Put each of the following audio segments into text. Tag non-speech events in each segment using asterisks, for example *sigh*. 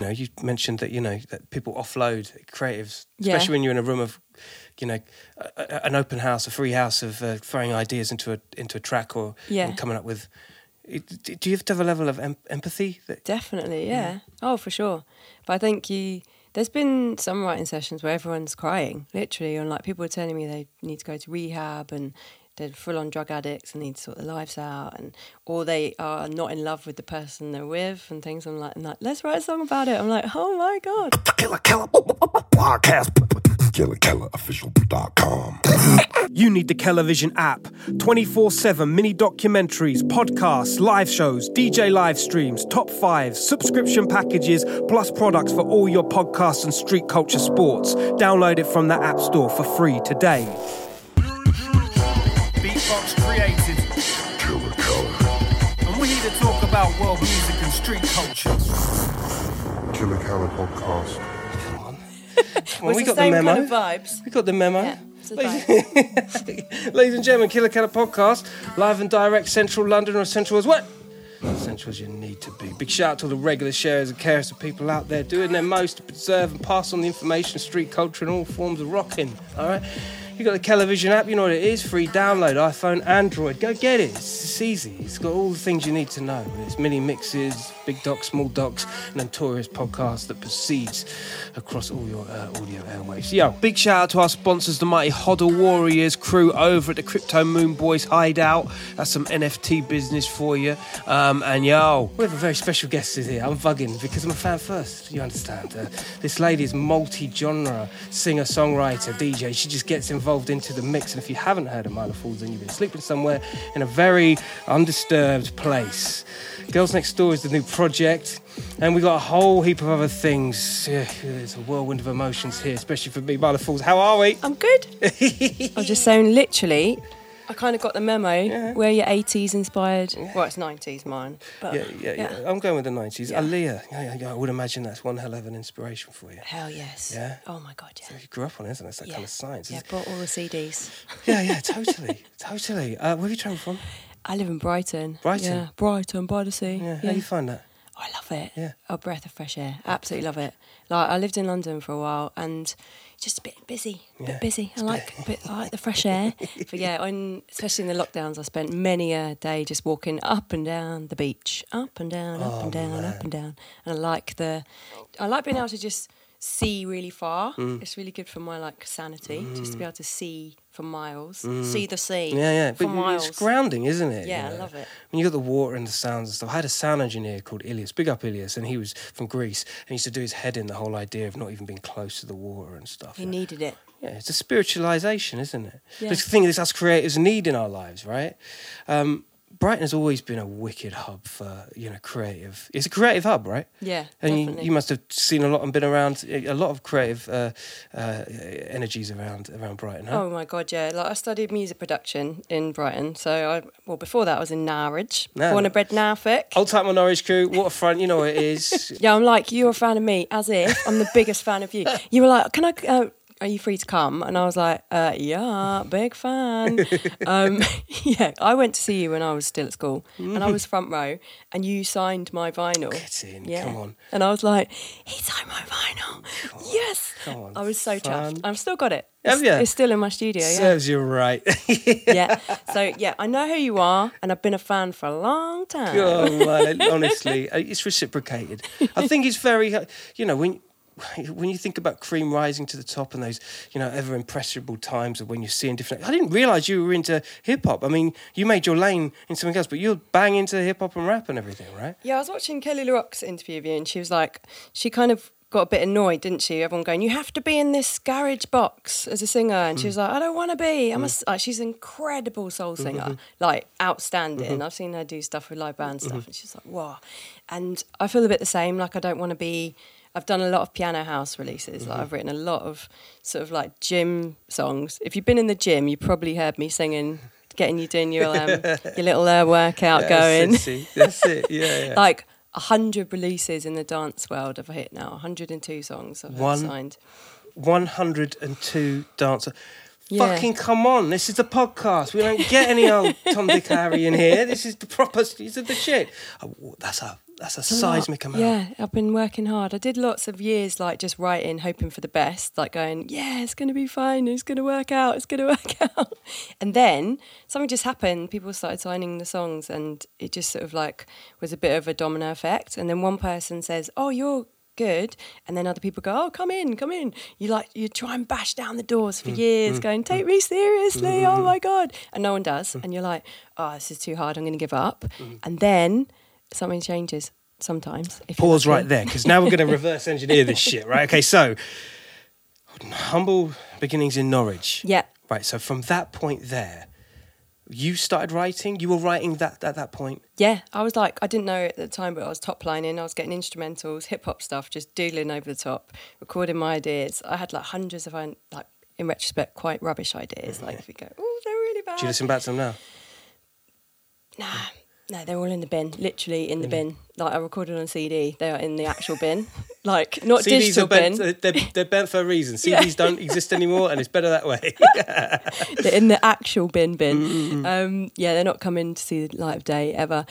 You know, you mentioned that you know that people offload creatives, Yeah. especially when you're in a room of, you know, a, a- an open house, a free house of uh, throwing ideas into a into a track or Yeah. and coming up with. Do you have to have a level of em- empathy? That, Definitely, yeah. Oh, for sure. But I think you. There's been some writing sessions where everyone's crying, literally, and like people are telling me they need to go to rehab and they're full on drug addicts and need to sort their lives out, and or they are not in love with the person they're with and things. I'm like, I'm like, let's write a song about it. I'm like, oh my god. Killer Killer Podcast. KillerKillerOfficial.com. You need the Television app. 24 7 mini documentaries, podcasts, live shows, DJ live streams, top fives, subscription packages, plus products for all your podcasts and street culture sports. Download it from the App Store for free today. About world music and street culture. Killer Killer Podcast. *laughs* Well, It's we the got the same memo. kind of vibes. We got the memo. Yeah. it's a vibe. *laughs* Ladies and gentlemen, Killer Keller Podcast, live and direct, Central London or Central as what? Central as you need to be. Big shout out to all the regular sharers and carers of people out there doing their most to preserve and pass on the information, street culture, and all forms of rocking. All right. You got the Television app, you know what it is. Free download, iPhone, Android. Go get it. It's, it's easy. It's got all the things you need to know. It's mini mixes, big docs, small docs, and notorious podcast that proceeds across all your uh, audio airwaves. Yo, big shout out to our sponsors, the mighty HODL Warriors crew over at the Crypto Moon Boys Hideout. That's some NFT business for you. Um, and yo, we have a very special guest here. I'm bugging because I'm a fan first. You understand? Uh, this lady is multi-genre singer, songwriter, DJ. She just gets involved into the mix. And if you haven't heard of Mila Falls, then you've been sleeping somewhere in a very undisturbed place. Girls Next Door is the new project, and we've got a whole heap of other things. There's a whirlwind of emotions here, especially for me, Mila Falls. How are we? I'm good. *laughs* I'm just saying, literally, I kind of got the memo where your 80s inspired. Well, it's 90s mine. But Yeah, yeah, yeah. I'm going with the 90s. Yeah. Aaliyah. Yeah, yeah, yeah, I would imagine that's one hell of an inspiration for you. Hell yes. Yeah? Oh my god, yeah. You grew up on it, isn't it? It's that yeah. kind of science. Yeah, isn't it? bought all the CDs. *laughs* Yeah, yeah, totally, *laughs* totally. Uh, where have you travelled from? I live in Brighton. Brighton? Yeah, Brighton by the sea. Yeah, how do you find that? I love it. Yeah. A breath of fresh air. Absolutely love it. Like I lived in London for a while and just a bit busy. A Yeah. bit busy. I like a bit I like the fresh air. *laughs* but yeah, on especially in the lockdowns I spent many a day just walking up and down the beach. Up and down, up Oh, and down, up and down. And I like the I like being able to just see really far. Mm. It's really good for my like sanity, just to be able to see for miles. See the sea. Mm. Yeah, yeah. For But miles. it's grounding, isn't it? Yeah, I love it. When you got the water and the sounds and stuff. I had a sound engineer called Ilias, big up Ilias, and he was from Greece, and he used to do his head in the whole idea of not even being close to the water and stuff. He needed it. Yeah, it's a spiritualization, isn't it? Yeah. It's the thing that us creators need in our lives, right? Um, Brighton has always been a wicked hub for you know creative. It's a creative hub, right? Yeah, And you, you must have seen a lot and been around a lot of creative uh, uh, energies around around Brighton, huh? Oh my god, yeah! Like I studied music production in Brighton, so I well before that I was in Norwich, No. born and bred Norfolk. Old type Norwich crew, waterfront, you know what it is. *laughs* Yeah, I'm like you're a fan of me, as if I'm the biggest fan of you. You were like, "Can I? Uh, are you free to come?" And I was like, uh, "Yeah, big fan." *laughs* um, *laughs* yeah, I went to see you when I was still at school, and I was front row, and you signed my vinyl. Get in, Yeah, come on. and I was like, "He signed my vinyl." Yes, come on, I was so fun. chuffed. I've still got it. Have It's, ya? it's still in my studio. Yeah. Serves you right. *laughs* yeah. So yeah, I know who you are, and I've been a fan for a long time. oh man, honestly, uh, it's reciprocated. I think it's very, uh, you know, when *laughs* when you think about cream rising to the top and those, you know, ever impressionable times of when you're seeing different. I didn't realize you were into hip hop. I mean, you made your lane in something else, but you're bang into hip hop and rap and everything, right? Yeah, I was watching Kele Le Roc's interview of you, and she was like, she kind of got a bit annoyed, didn't she? Everyone going, you have to be in this garage box as a singer, and she was like, I don't want to be. I'm a, like, she's an incredible soul singer, mm-hmm. like outstanding. Mm-hmm. I've seen her do stuff with live band stuff, mm-hmm. and she's like, wow. And I feel a bit the same. Like I don't want to be. I've done a lot of piano house releases. Like I've written a lot of sort of like gym songs. If you've been in the gym, you probably heard me singing, getting you doing your um, *laughs* your little uh, workout going That's it. That's it. Yeah, yeah. *laughs* like a hundred releases in the dance world I've hit now. 102 songs I've One- signed. 102 dancer. Yeah. Fucking come on! This is the podcast. We don't get any old Tom, Dick, Harry in here. This is the proper. Are the shit. Oh, that's a that's a a lot. seismic amount. Yeah, I've been working hard. I did lots of years like just writing, hoping for the best, like going, yeah, it's going to be fine. It's going to work out. It's going *laughs* to work out. And then something just happened. People started signing the songs, and it just sort of like was a bit of a domino effect. And then one person says, oh, you're good and then other people go oh come in come in you like you try and bash down the doors Mm, for years going take me seriously oh my god and no one does and you're like oh this is too hard i'm going to give up Mm. and then something changes sometimes if Pause right there because now we're going to reverse engineer this *laughs* shit, right? Okay, so humble beginnings in Norwich. Yeah. Right. So from that point there, you started writing. You were writing that at that point. Yeah, I was like, I didn't know at the time, but I was top lining. I was getting instrumentals, hip hop stuff, just doodling over the top, recording my ideas. I had like hundreds of, like, in retrospect, quite rubbish ideas. Mm-hmm. Like, if you go, oh, they're really bad. Do you listen back to them now? Nah, no, they're all in the bin, literally in the bin. Like, I recorded on CD, they are in the actual bin. *laughs* like, not CDs digital are bent. bin, They're, they're bent for a reason. CDs Yeah. don't exist anymore, and it's better that way. *laughs* *laughs* they're in the actual bin bin. Mm, Um, yeah, they're not coming to see the light of day ever.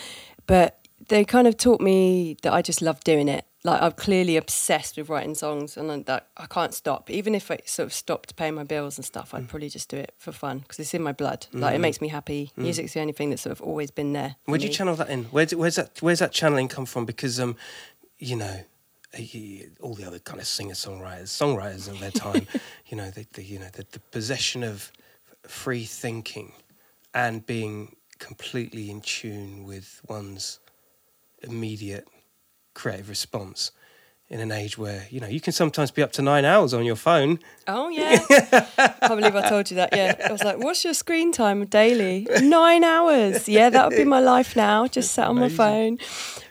But they kind of taught me that I just love doing it. Like I'm clearly obsessed with writing songs, and I- that I can't stop. Even if I sort of stopped paying my bills and stuff, Mm. I'd probably just do it for fun because it's in my blood. Like it makes me happy. Music's the only thing that's sort of always been there. Where do you me. channel that in? Where do, where's that? Where's that channeling come from? Because um, you know, eh, all the other kind of singer songwriters, songwriters of their time, *laughs* you know, the, the you know the, the possession of free thinking and being completely in tune with one's immediate creative response in an age where you know you can sometimes be up to nine hours on your phone. Oh *laughs* yeah, can't believe I told you that. Yeah, I was like, "What's your screen time daily? Nine hours. Yeah, that would be my life now. Just sat on my phone."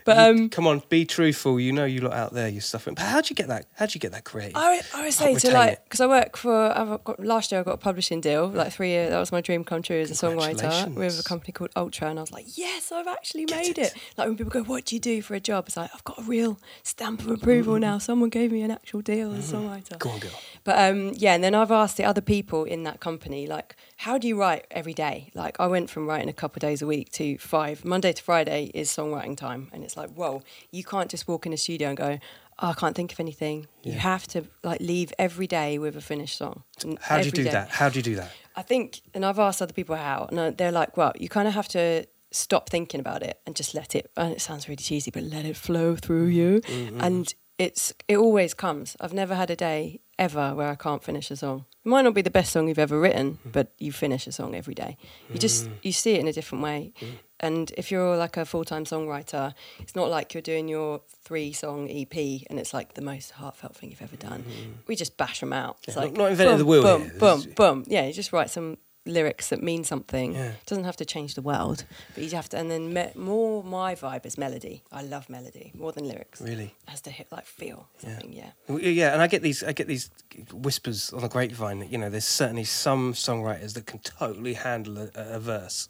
But um, come on, be truthful. You know you lot out there, you're suffering. But how'd you get that? How'd you get that creative? I, would- I would say to like because I work for I've got last year I got a publishing deal like three years that was my dream come true as a songwriter with a company called Ultra and I was like yes I've actually made it. it. like when people go what do you do for a job it's like I've got a real stamp of approval now someone gave me an actual deal as a songwriter Mm-hmm. Go on, girl. but um, yeah, and then I've asked the other people in that company, like, how do you write every day? Like, I went from writing a couple of days a week to five. Monday to Friday is songwriting time, and it's like, whoa, you can't just walk in a studio and go, oh, I can't think of anything. You have to like leave every day with a finished song. How do you do day. that? How do you do that? I think, and I've asked other people how, and uh, they're like, well, you kind of have to stop thinking about it and just let it. And it sounds really cheesy, but let it flow through you. Mm-hmm. And it's it always comes. I've never had a day ever where I can't finish a song. It might not be the best song you've ever written, Mm-hmm. but you finish a song every day. You just Mm. you see it in a different way. And if you're like a full time songwriter, it's not like you're doing your three song EP and it's like the most heartfelt thing you've ever done. We just bash them out. It's Mm-hmm. Yeah, like not- not inventing the boom, wheel Boom, here. Boom, boom. Yeah, you just write some lyrics that mean something. Yeah. It doesn't have to change the world, but you have to. And then me, more my vibe is melody. I love melody more than lyrics. Really? It has to hit like feel something. Yeah. Well, Yeah, and I get these I get these whispers on the grapevine that you know there's certainly some songwriters that can totally handle a, a verse,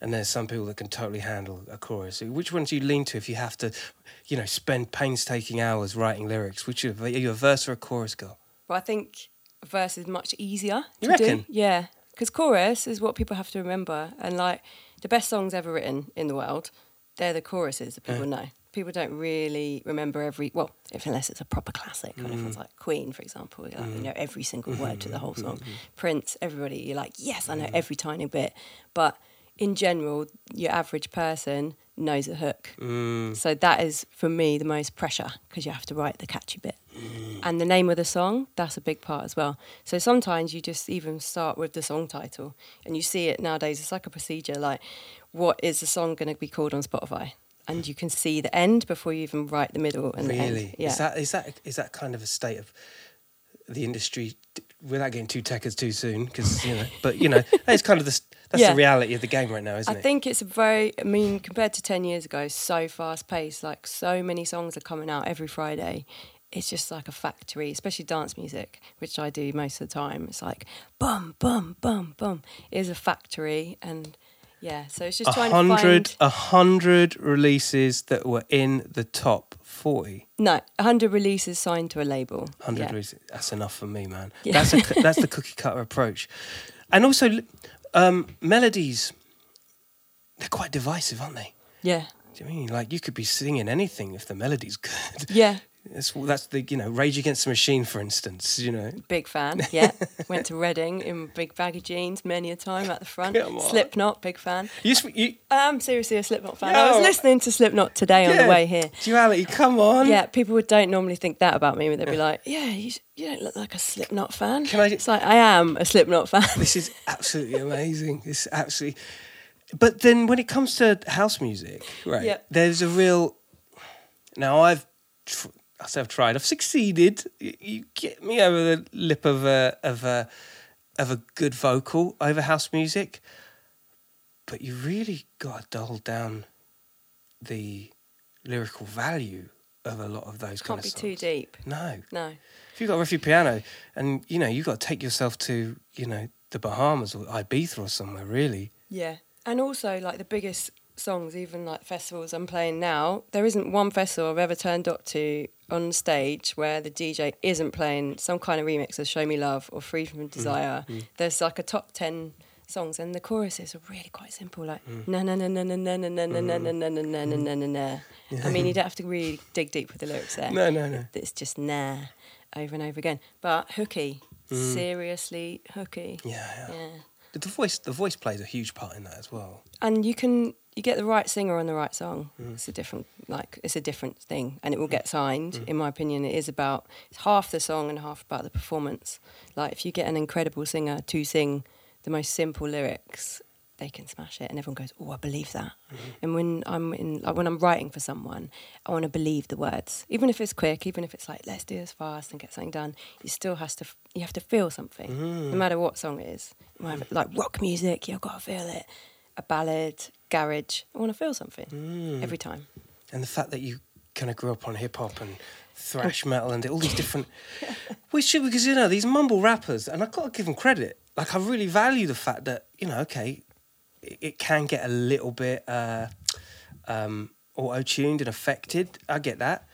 and there's some people that can totally handle a chorus. Which ones do you lean to if you have to, you know, spend painstaking hours writing lyrics? Which are are you a verse or a chorus girl? But I think verse is much easier You to reckon? do. Yeah, because chorus is what people have to remember, and like the best songs ever written in the world, they're the choruses that people know. People don't really remember every well, if unless it's a proper classic. Mm. everyone's like Queen, for example, like, you know every single word to the whole song. Mm-hmm. Prince, everybody, you're like, yes, I know every tiny bit. But in general, your average person knows a hook. Mm. So that is for me the most pressure because you have to write the catchy bit. Mm. And the name of the song, that's a big part as well. So sometimes you just even start with the song title and you see it nowadays, it's like a procedure like, what is the song going to be called on Spotify? And you can see the end before you even write the middle and the Really? end. Yeah. Is that is that is that kind of a state of the industry without getting too techers too soon? Because you know, but you know, *laughs* that's kind of the that's Yeah. the reality of the game right now, isn't I it? I think it's a very, I mean, compared to 10 years ago, so fast paced. Like, so many songs are coming out every Friday. It's just like a factory, especially dance music, which I do most of the time. It's like, bum, bum, bum, bum. It is a factory. And Yeah, so it's just trying hundred, to find a hundred releases that were in the top forty. no hundred releases signed to a label. Hundred Yeah. releases. That's enough for me, man. Yeah. That's a, that's the *laughs* cookie cutter approach. And also, um, melodies. They're quite divisive, aren't they? Yeah, Do you mean like you could be singing anything if the melody's *laughs* good? yeah. That's that's the you know Rage Against the Machine, for instance. You know, Big fan. Yeah, *laughs* went to Reading in big baggy jeans many a time at the front. Slipknot, big fan. you, you I'm seriously a Slipknot fan. I was listening to Slipknot today on the way here. Duality, come on. Yeah, people would- don't normally think that about me, but they'd be like, "Yeah, you, you don't look like a Slipknot fan." Can I- It's like I am a Slipknot fan. This is absolutely amazing. This is absolutely. But then when it comes to house music, right? Yeah. There's a real. Now I've, tr- I say I've tried. I've succeeded. You, get me over the lip of a of a of a good vocal over house music, but you really got to dull down the lyrical value of a lot of those kind Can't of be songs. too deep. No, No. if you've got a riffy piano and you know you've got to take yourself to you know the Bahamas or Ibiza or somewhere really. Yeah, and also like the biggest songs, even like festivals I'm playing now, there isn't one festival I've ever turned up to on stage where the DJ isn't playing some kind of remix of "Show Me Love" or "Freed from Desire." There's like a top ten songs, and the choruses are really quite simple, like na na na na na na na na na na na na na na na na na na. I mean, you don't have to really dig deep with the lyrics there. No, no, no. It's just nah over and over again, but hooky, seriously hooky. Yeah, yeah. Yeah. The voice the voice plays a huge part in that as well. and you can you get the right singer on the right song. Mm. It's a different like it's a different thing, and it will get signed. In my opinion, it is about it's half the song and half about the performance. Like if you get an incredible singer to sing the most simple lyrics, they can smash it, and everyone goes, "Oh, I believe that." Mm-hmm. And when I'm in like when I'm writing for someone, I want to believe the words, even if it's quick, even if it's like let's do this fast and get something done. You still has to f- you have to feel something, Mm. no matter what song it is. Like rock music, you've got to feel it a ballad, garage. I want to feel something Mm. every time. And the fact that you kind of grew up on hip hop and thrash *laughs* metal and all these different, which because you know these mumble rappers, and I've got to give them credit. Like I really value the fact that you know, okay, it, it can get a little bit uh, um, auto tuned and affected. I get that,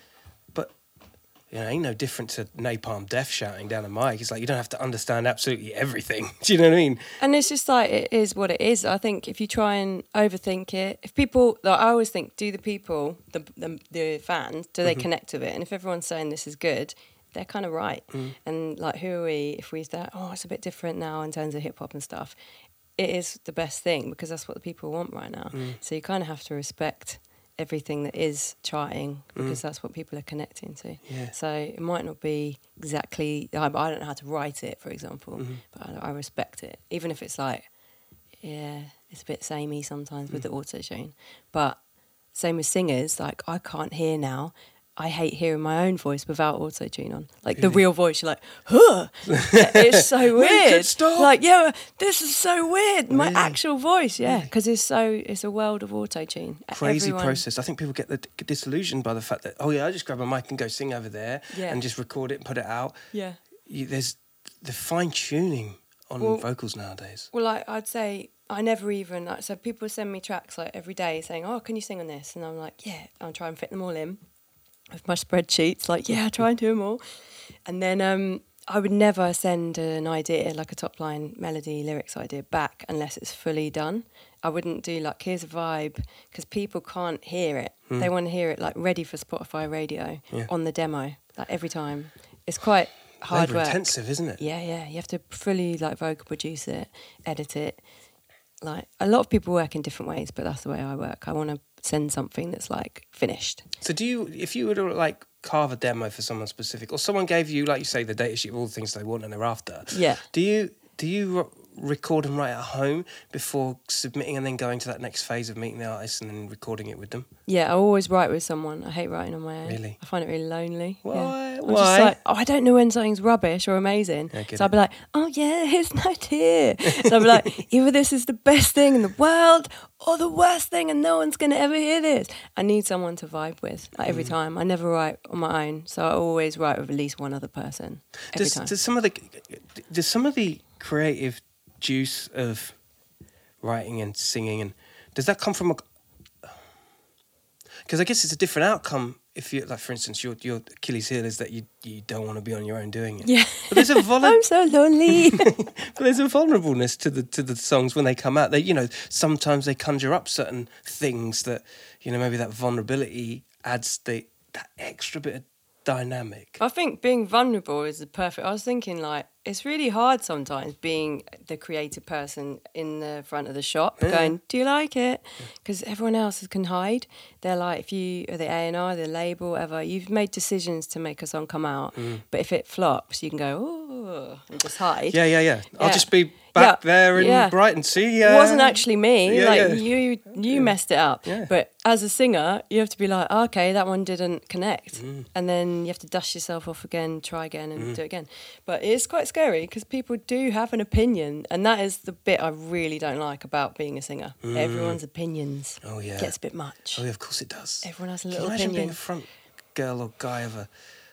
you know, ain't no different to Napalm Death shouting down the mic. It's like you don't have to understand absolutely everything. *laughs* Do you know what I mean? And it's just like it is what it is. I think if you try and overthink it, if people, like, I always think, do the people, the the, the fans, do they mm-hmm. connect with it? And if everyone's saying this is good, they're kind of right. Mm. And like, who are we if we start? Oh, it's a bit different now in terms of hip hop and stuff. It is the best thing because that's what the people want right now. Mm. So you kind of have to respect everything that is charting mm. because that's what people are connecting to. Yeah. So it might not be exactly. I, I don't know how to write it, for example, mm-hmm. but I, I respect it, even if it's like, yeah, it's a bit samey sometimes with mm. the auto tune. But same with singers, like I can't hear now. I hate hearing my own voice without auto tune on. Like the real voice, you're like, huh. it's so *laughs* weird. Like, yeah, this is so weird. My Really? actual voice, yeah, because it's so it's a world of auto tune. crazy process. I think people get, the, get disillusioned by the fact that oh yeah, I just grab a mic and go sing over there Yeah. and just record it and put it out. Yeah. You, there's the fine tuning on Well- vocals nowadays. Well, like I'd say, I never even like so people send me tracks like every day saying, "Oh, can you sing on this?" And I'm like, "Yeah." I'll try and fit them all in with my spreadsheets. Like, yeah, try and do them all. And then um, I would never send an idea like a top line melody lyrics idea back unless it's fully done. I wouldn't do like here's a vibe because people can't hear it. They want to hear it like ready for Spotify radio Yeah. on the demo like every time. It's quite hard Labour work. intensive, isn't it? Yeah, yeah. You have to fully like vocal produce it, edit it. Like a lot of people work in different ways, but that's the way I work. I want to send something that's like finished. So do you, if you were to like carve a demo for someone specific, or someone gave you, like you say, the data sheet of all the things they want and they're after, Yeah. do you do you record them right at home before submitting and then going to that next phase of meeting the artist and then recording it with them? Yeah, I always write with someone. I hate writing on my own. Really? I find it really lonely. Why? Yeah. Why? just like, oh, I don't know when something's rubbish or amazing. So I'd be like, oh yeah, *laughs* here's no idea. so I'd be like, *laughs* either this is the best thing in the world or the worst thing, and no one's gonna ever hear this. I need someone to vibe with like, Mm. every time. I never write on my own, so I always write with at least one other person every Does, time. does some of the does some of the creative juice of writing and singing, and does that come from a? Because I guess it's a different outcome if you like, for instance, your your Achilles heel is that you you don't want to be on your own doing it. Yeah. but there's a *laughs* volu- I'm so lonely. *laughs* but there's a vulnerableness to the to the songs when they come out. They you know sometimes they conjure up certain things that you know maybe that vulnerability adds the that extra bit of dynamic. I think being vulnerable is the perfect. I was thinking like it's really hard sometimes being the creative person in the front of the shop, going, "Do you like it?" Because everyone else can hide. They're like, if you are the A and R, the label, whatever, you've made decisions to make a song come out, mm. but if it flops, you can go, "Oh," and just hide. Yeah, yeah, yeah. I'll just be back Yeah, there in yeah. Brighton. See, yeah. It uh, wasn't actually me. Yeah, like you, you messed it up. But as a singer, you have to be like, oh, okay, that one didn't connect, Mm. and then you have to dust yourself off again, try again, and mm. do it again. But it's quite scary because people do have an opinion, and that is the bit I really don't like about being a singer. Mm. Everyone's opinions. Oh, yeah. gets a bit much. Oh, yeah, of course it does. Everyone has a Can you little imagine being opinion. a front girl or guy of a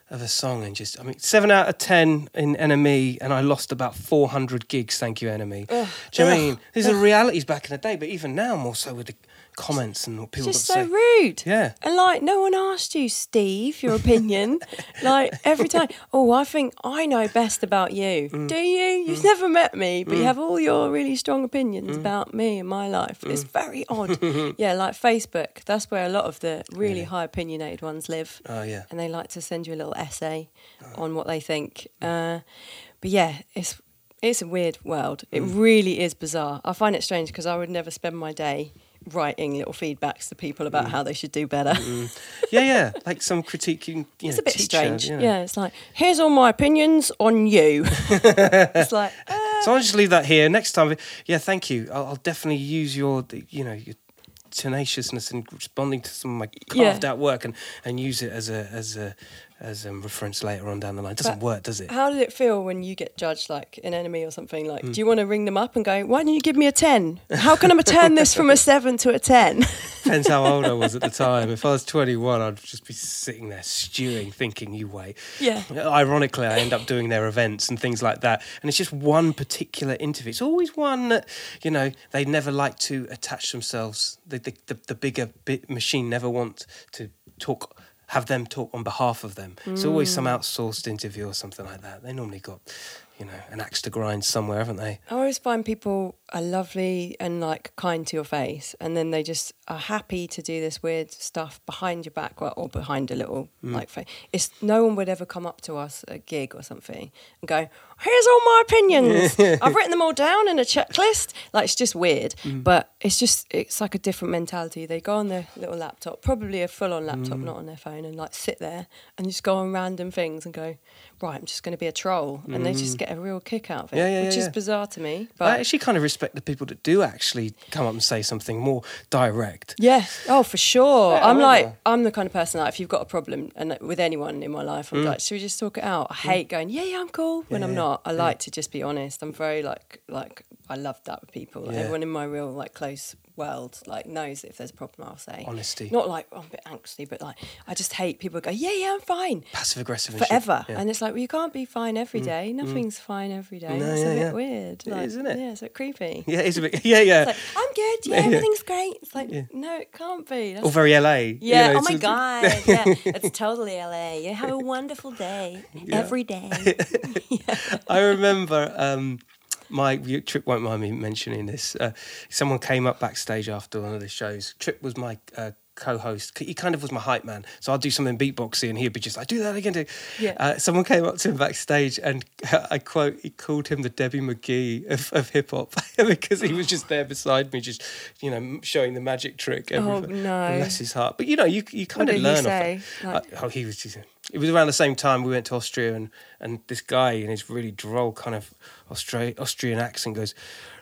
of a song and just I mean seven out of ten in NME and I lost about four hundred gigs. Thank you, NME. Do you know I mean? These are realities back in the day, but even now more so with the comments and people It's just so say. rude. Yeah. And like, no one asked you, Steve, your opinion. *laughs* like, every time, oh, I think I know best about you. Mm. Do you? You've never met me, but you have all your really strong opinions Mm. about me and my life. It's very odd. *laughs* yeah, like Facebook, that's where a lot of the really high opinionated ones live. Oh yeah. And they like to send you a little essay on what they think. Uh, but yeah, it's. It's a weird world. It Mm. really is bizarre. I find it strange because I would never spend my day writing little feedbacks to people about Mm. how they should do better. Yeah, yeah. Like some critiquing you *laughs* it's know, a bit teacher, strange. know. Yeah, it's like, here's all my opinions on you. *laughs* it's like, uh, So I'll just leave that here. Next time, yeah, thank you. I'll, I'll definitely use your, you know, your tenaciousness in responding to some of my Yeah. carved out work and, and use it as a as a as a reference later on down the line. It doesn't But work, does it? how did it feel when you get judged like an NME or something? Like, Hmm. do you want to ring them up and go, why don't you give me a 10? How can I turn this from a *laughs* 7 to a 10? Depends how old I was at the *laughs* time. If I was 21, I'd just be sitting there stewing, thinking, you wait. Yeah. Ironically, I end up doing their events and things like that. And it's just one particular interview. It's always one that, you know, they never like to attach themselves. The, the, the, the bigger bit machine never want to talk, have them talk on behalf of them. It's always some mm. outsourced interview or something like that. They normally got, you know, an axe to grind somewhere, haven't they? I always find people are lovely and like kind to your face, and then they just are happy to do this weird stuff behind your back or, or behind a little mm. like face. It's no one would ever come up to us at a gig or something and go, "Here's all my opinions. *laughs* I've written them all down in a checklist." Like it's just weird, mm. but it's just it's like a different mentality. They go on their little laptop, probably a full-on laptop, mm. not on their phone, and like sit there and just go on random things and go, "Right, I'm just going to be a troll," and they just get a real kick out of it, Yeah, yeah, which yeah, is bizarre to me. But I actually kind of respect the people that do actually come up and say something more direct. Yeah, oh for sure. Yeah, I'm like. I'm the kind of person that if you've got a problem and with anyone in my life, I'm like, should we just talk it out? I hate going, yeah, yeah, I'm cool when Mm. Yeah, I'm not. I like to just be honest. I'm very like like I love that with people. Like, Yeah. Everyone in my real like close world like knows if there's a problem, I'll say Honesty. Not like oh, I'm a bit angsty, but like I just hate people go, yeah, yeah, I'm fine. Passive aggressive. Forever, Yeah. Mm. and it's like well, you can't be fine every day. Nothing's fine every day. No, it's yeah, a bit weird, like, is, isn't it? Yeah, it's like creepy. *laughs* Yeah, it's a bit. Yeah, yeah. It's like, I'm good. *laughs* Yeah, everything's great. It's like, no, it can't be. That's or very LA. you yeah. know, oh my god. *laughs* Yeah. It's totally LA. You have a wonderful day every day. I remember um, my Trip won't mind me mentioning this. Uh, someone came up backstage after one of the shows. Trip was my uh, co-host. He kind of was my hype man. So I'd do something beatboxy, and he'd be just like, "Do that again." Do. Yeah. Uh, someone came up to him backstage, and *laughs* I quote, he called him the Debbie McGee of, of hip hop *laughs* because he was just there beside me, just you know, showing the magic trick. Oh, no. Bless his heart. But you know, you you kind What of learn off. Like- oh, he was. Just, it was around the same time we went to Austria, and and this guy in his really droll kind of Austra- Austrian accent goes,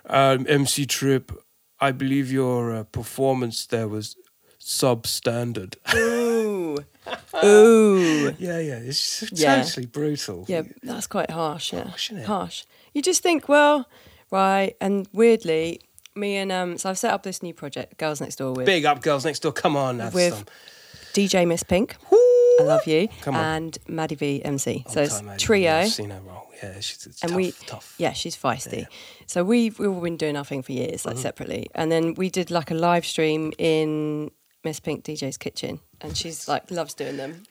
um, "MC Trip, I believe your uh, performance there was substandard." Ooh. *laughs* Ooh. *laughs* yeah, yeah, it's just Yeah. totally brutal. Yeah, that's quite harsh. Yeah. Harsh, isn't it? Harsh. You just think, well, right. And weirdly, me and um, so I've set up this new project, Girls Next Door, with Big up, girls next door. Come on, With- some. DJ Miss Pink. I love you, Come on. and Maddie V MC. so it's time, trio. I've seen her roll. Yeah, she's and tough, we tough. yeah she's feisty so we've we've all been doing our thing for years Mm-hmm. like separately and then we did like a live stream in miss pink dj's kitchen and she's like loves doing them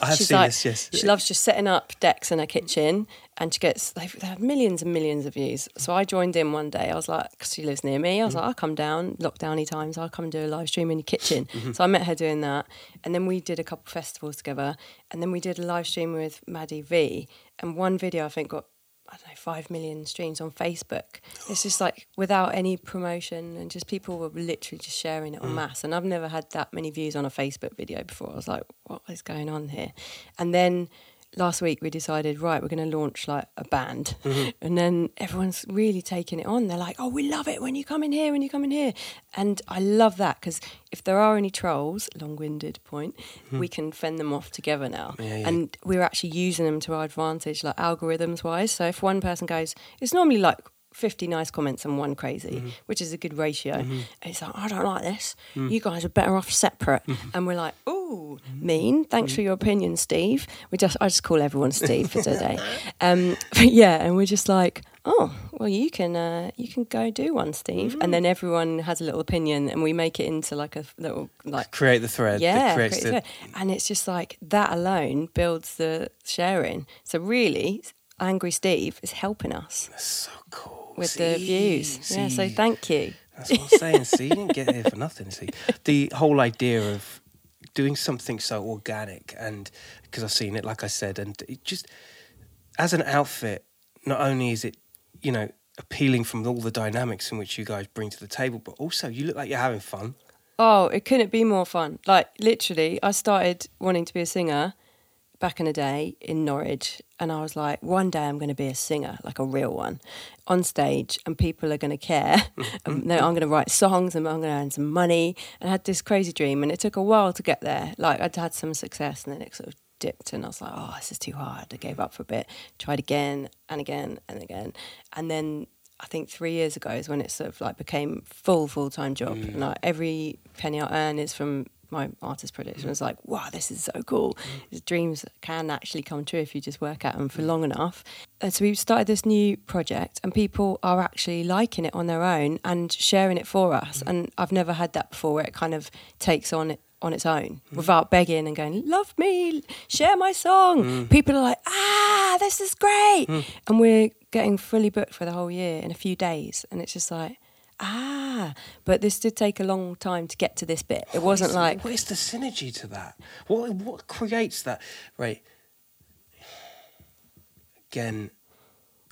I have she's seen like, this. Yes, She loves just setting up decks in her kitchen, and she gets they they have millions and millions of views. So I joined in one day. I was like, 'cause she lives near me. I was Mm-hmm. like, I'll come down lockdowny times. I'll come and do a live stream in your kitchen. *laughs* So I met her doing that, and then we did a couple festivals together, and then we did a live stream with Maddie V, and one video I think got. I don't know, five million streams on Facebook. It's just like without any promotion and just people were literally just sharing it en mm. masse. And I've never had that many views on a Facebook video before. I was like, what is going on here? And then last week we decided, right, we're going to launch like a band. Mm-hmm. And then everyone's really taking it on. They're like, oh, we love it when you come in here, when you come in here. And I love that because if there are any trolls, long winded point, mm-hmm. we can fend them off together now. Yeah, yeah. And we're actually using them to our advantage, like algorithms wise. So if one person goes, it's normally like 50 nice comments and one crazy, Mm-hmm. which is a good ratio. And it's like, I don't like this. You guys are better off separate. Mm-hmm. And we're like, ooh, mean. Thanks for your opinion, Steve. We just, I just call everyone Steve for today. *laughs* Um, but yeah, and we're just like, oh, well, you can, uh, you can go do one, Steve. Mm-hmm. And then everyone has a little opinion, and we make it into like a little like create the thread. yeah, creates the, it. and it's just like that alone builds the sharing. So really, Angry Steve is helping us That's so cool. With the See? views. Yeah, so thank you. That's what I'm saying. See, you didn't get here for nothing. See, the whole idea of doing something so organic, and because I've seen it, like I said, and it just as an outfit, not only is it, you know, appealing from all the dynamics in which you guys bring to the table, but also you look like you're having fun. Oh, it couldn't be more fun. Like literally, I started wanting to be a singer back in the day in Norwich, and I was like, one day I'm going to be a singer, like a real one, on stage, and people are going to care. *laughs* Um, and I'm going to write songs, and I'm going to earn some money. And I had this crazy dream, and it took a while to get there. Like I'd had some success, and then it sort of dipped, and I was like, oh, this is too hard. I gave up for a bit, tried again and again and again, and then. I think three years ago is when it sort of like became full full time job. Mm. And like every penny I earn is from my artist production. I was like, wow, this is so cool. These dreams can actually come true if you just work at them for long enough. And so we've started this new project, and people are actually liking it on their own and sharing it for us. And I've never had that before, where it kind of takes on it on its own without begging and going, love me, share my song. People are like, ah, this is great. And we're getting fully booked for the whole year in a few days. And it's just like, ah, but this did take a long time to get to this bit. It wasn't What like, what is the synergy to that? What what creates that? Right. Again,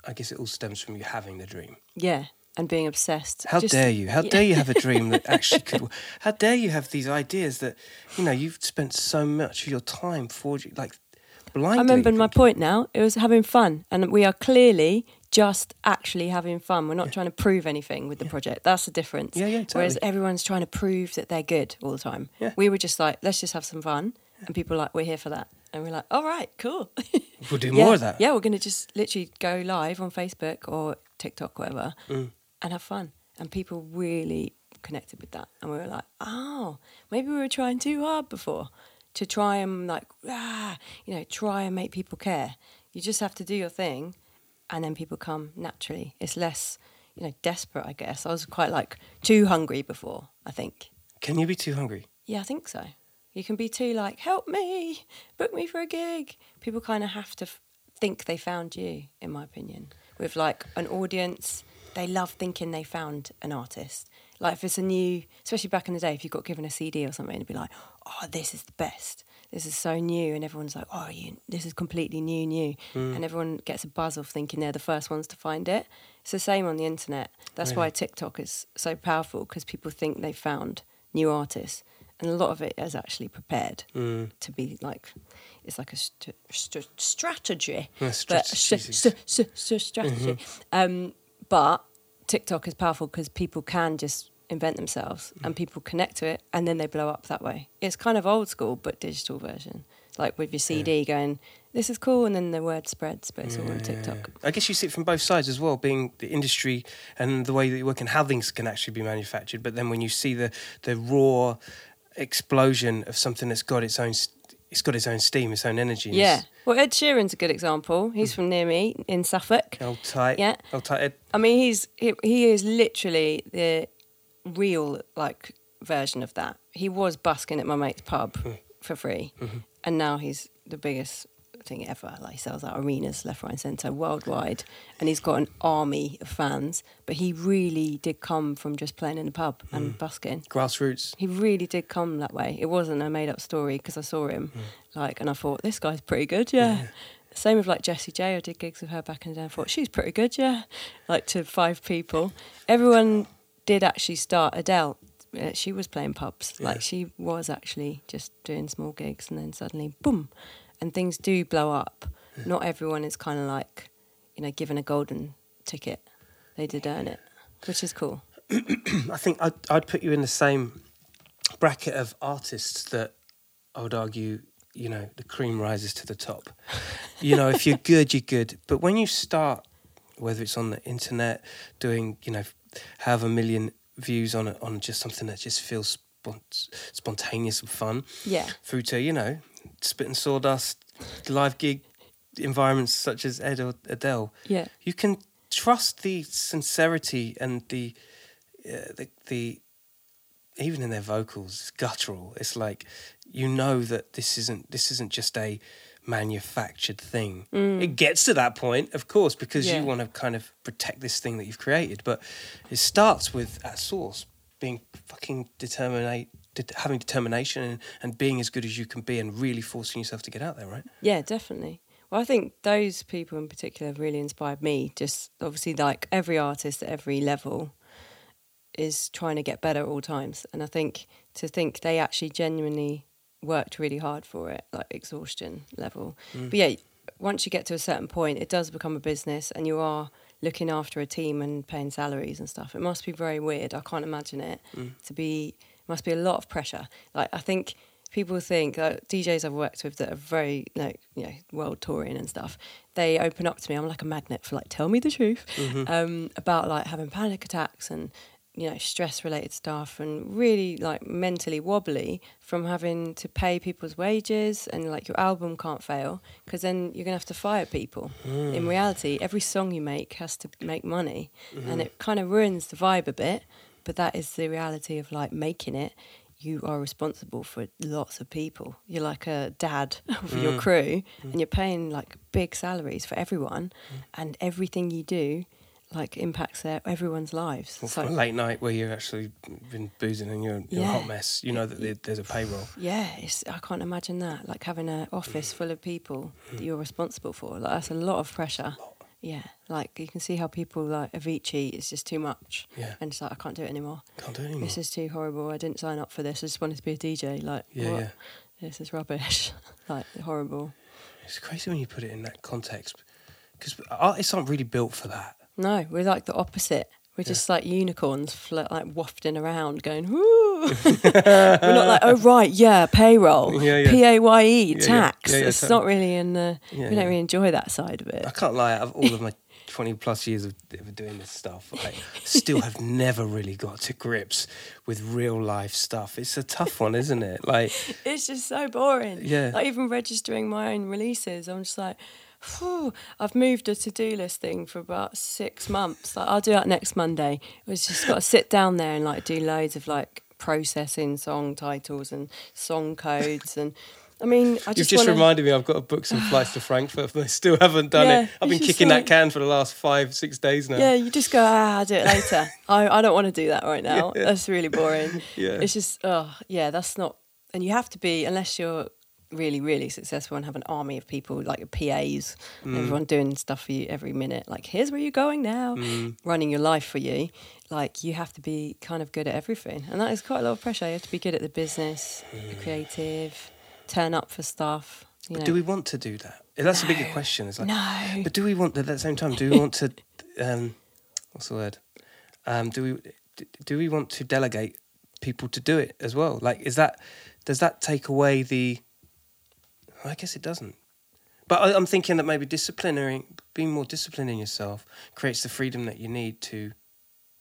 I guess it all stems from you having the dream. yeah, and being obsessed. How Just- dare you? How yeah. dare you have a dream that *laughs* actually could? How dare you have these ideas that you know you've spent so much of your time forging, like blindly. I remember my point now. It was having fun, and we are clearly just actually having fun. We're not trying to prove anything with the project. That's the difference. Yeah, yeah, Whereas everyone's trying to prove that they're good all the time. Yeah. We were just like, let's just have some fun, and people were like, we're here for that, and we're like, all right, cool. We'll do yeah, *laughs* more of that. Yeah, we're going to just literally go live on Facebook or TikTok, whatever, Mm. and have fun. And people really connected with that. And we were like, oh, maybe we were trying too hard before to try and like, ah, you know, try and make people care. You just have to do your thing and then people come naturally. It's less, you know, desperate, I guess. I was quite like too hungry before, I think. Can you be too hungry? Yeah, I think so. You can be too like, help me, book me for a gig. People kind of have to f- think they found you, in my opinion. With like an audience, they love thinking they found an artist. Like if it's a new, especially back in the day, if you got given a CD or something, it'd be like, oh, this is the best. This is so new, and everyone's like, oh, you, this is completely new, new, mm. and everyone gets a buzz of thinking they're the first ones to find it. It's the same on the internet. That's why TikTok is so powerful because people think they found new artists, and a lot of it is actually prepared mm. to be like it's like a st- st- strategy, Yeah, strat- st- st- st- st- strategy. Mm-hmm. Um, but TikTok is powerful because people can just invent themselves and mm. people connect to it, and then they blow up that way. It's kind of old school, but digital version, like with your CD going, "This is cool," and then the word spreads, but it's all on TikTok. I guess you see it from both sides as well, being the industry and the way that you work and how things can actually be manufactured. But then when you see the the raw explosion of something that's got its own, it's got its own steam, its own energy. Yeah. Well, Ed Sheeran's a good example. He's mm. from near me in Suffolk. Old tight. Yeah. Old tight. Ed. I mean, he's he, he is literally the real like version of that. He was busking at my mate's pub hmm. for free, mm-hmm. and now he's the biggest thing ever. Like he sells out arenas left, right, and centre worldwide, and he's got an army of fans. But he really did come from just playing in the pub and hmm. busking. Grassroots. He really did come that way. It wasn't a made up story because I saw him, hmm. like, and I thought this guy's pretty good, yeah. Same with like Jessie J. I did gigs with her back in the day. I thought she's pretty good, yeah. Like to five people. Everyone did actually start. Adele, uh, she was playing pubs. Yeah. Like she was actually just doing small gigs, and then suddenly, boom, and things do blow up. Not everyone is kind of like, you know, given a golden ticket. They did earn it, which is cool. *clears throat* I think I'd, I'd put you in the same bracket of artists that I would argue, you know, the cream rises to the top. You know, if you're *laughs* good, you're good. But when you start, whether it's on the internet, doing, you know, have a million views on it, on just something that just feels spont- spontaneous and fun, Yeah. through to, you know, spit and sawdust, live gig environments such as Ed or Adele, Yeah. you can trust the sincerity and the uh, the the even in their vocals it's guttural it's like you know that this isn't this isn't just a manufactured thing it gets to that point of course because Mm. Yeah. you want to kind of protect this thing that you've created but it starts with at source being fucking determinate having determination and, and being as good as you can be and really forcing yourself to get out there right Yeah, definitely. Well, I think those people in particular have really inspired me. Just obviously, like every artist at every level is trying to get better at all times. And I think to think they actually genuinely worked really hard for it, like exhaustion level. But yeah, once you get to a certain point, it does become a business and you are looking after a team and paying salaries and stuff. It must be very weird. I can't imagine it to be, must be a lot of pressure. Like, I think people think uh, DJs I've worked with that are very like you know world touring and stuff. They open up to me. I'm like a magnet for like tell me the truth um, about like having panic attacks and you know stress related stuff and really like mentally wobbly from having to pay people's wages and like your album can't fail because then you're gonna have to fire people. In hmm. reality, every song you make has to make money, and hmm. it kind of ruins the vibe a bit. But that is the reality of like making it you are responsible for lots of people. You're like a dad *laughs* for your hmm. crew, and you're paying like big salaries for everyone, and everything you do like impacts their everyone's lives. Well, So a late night where you've actually been boozing and you're, you're a hot mess, you know that there- there's a payroll. yeah, it's, I can't imagine that. Like having an office full of people that you're responsible for. Like that's a lot of pressure. Yeah, like you can see how people like Avicii is just too much. Yeah. and it's like I can't do it anymore. Can't do it anymore. This is too horrible. I didn't sign up for this. I just wanted to be a DJ. Like, Yeah, what? yeah. This is rubbish. *laughs* like horrible. It's crazy when you put it in that context because artists aren't really built for that. No, we're like the opposite. We're just like unicorns, flo- like wafting around, going. Woo! *laughs* we're not like, oh right, yeah, payroll, Yeah, yeah. P A Y E, tax. Yeah, yeah, it's totally. not really in the. Yeah, we don't yeah. really enjoy that side of it. I can't lie. Out of all of my *laughs* 20 plus years of, of doing this stuff, I still have never really got to grips with real life stuff. It's a tough one, isn't it? Like, *laughs* It's just so boring. Yeah. Like even registering my own releases, I'm just like, Phew, I've moved a to-do list thing for about six months. Like I'll do that next Monday. It was just got to sit down there and like do loads of like processing song titles and song codes and. I mean, I you've just, just wanna, reminded me I've got to book some flights to Frankfurt, but I still haven't done Yeah, it. I've been kicking like- that can for the last five, six days now. Yeah, you just go, ah, I'll do it later. *laughs* I, I don't want to do that right now. Yeah. That's really boring. Yeah. It's just, oh, yeah, that's not. And you have to be, unless you're really, really successful and have an army of people like PAs, Mm. everyone doing stuff for you every minute. Like, here's where you're going now, Mm. running your life for you. Like, you have to be kind of good at everything. And that is quite a lot of pressure. You have to be good at the business, the creative, turn up for stuff. You know. But do we want to do that? That's a bigger question. It's like, No. But do we want at the same time? Do we want to? *laughs* Um, what's the word? Um, do we do we want to delegate people to do it as well? Like, is that does that take away the? I guess it doesn't. But I, I'm thinking that maybe disciplining, being more disciplined in yourself, creates the freedom that you need to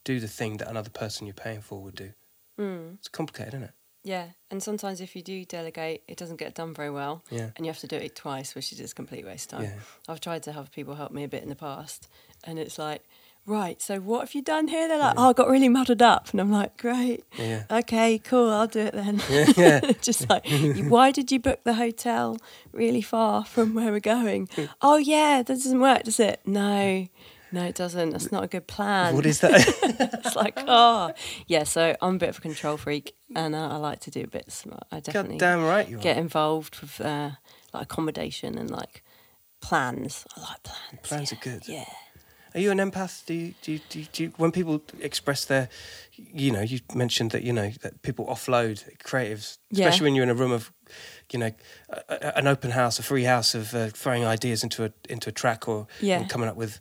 do the thing that another person you're paying for would do. Mm. It's complicated, isn't it? Yeah, and sometimes if you do delegate, it doesn't get done very well. Yeah. And you have to do it twice, which is just a complete waste of time. Yeah. I've tried to have people help me a bit in the past, and it's like, right, so what have you done here? They're like, oh, I got really muddled up. And I'm like, great. Yeah. Okay, cool, I'll do it then. Yeah. *laughs* just like, why did you book the hotel really far from where we're going? *laughs* oh, yeah, that doesn't work, does it? No. No, it doesn't. That's not a good plan. What is *laughs* that? it's like, oh, yeah. So I'm a bit of a control freak, and uh, I like to do a bits. I definitely God damn right you are. get involved with uh, like accommodation and like plans. I like plans. Plans yeah. are good. Yeah. Are you an empath? Do you, do you, do you, do you, when people express their, you know, you mentioned that you know that people offload creatives, Yeah. especially when you're in a room of, you know, a, a- an open house, a free house of uh, throwing ideas into a into a track or Yeah. coming up with.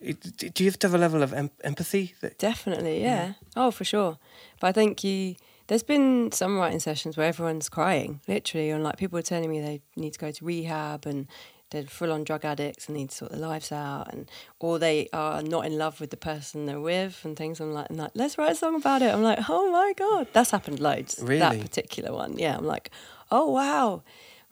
Do you have to have a level of em- empathy? That, Definitely, yeah. Oh, for sure. But I think you. There's been some writing sessions where everyone's crying, literally, and like people are telling me they need to go to rehab and they're full on drug addicts and need to sort their lives out, and or they are not in love with the person they're with and things. I'm like, I'm like, let's write a song about it. I'm like, oh my god, that's happened loads. Really? That particular one, yeah. I'm like, oh wow,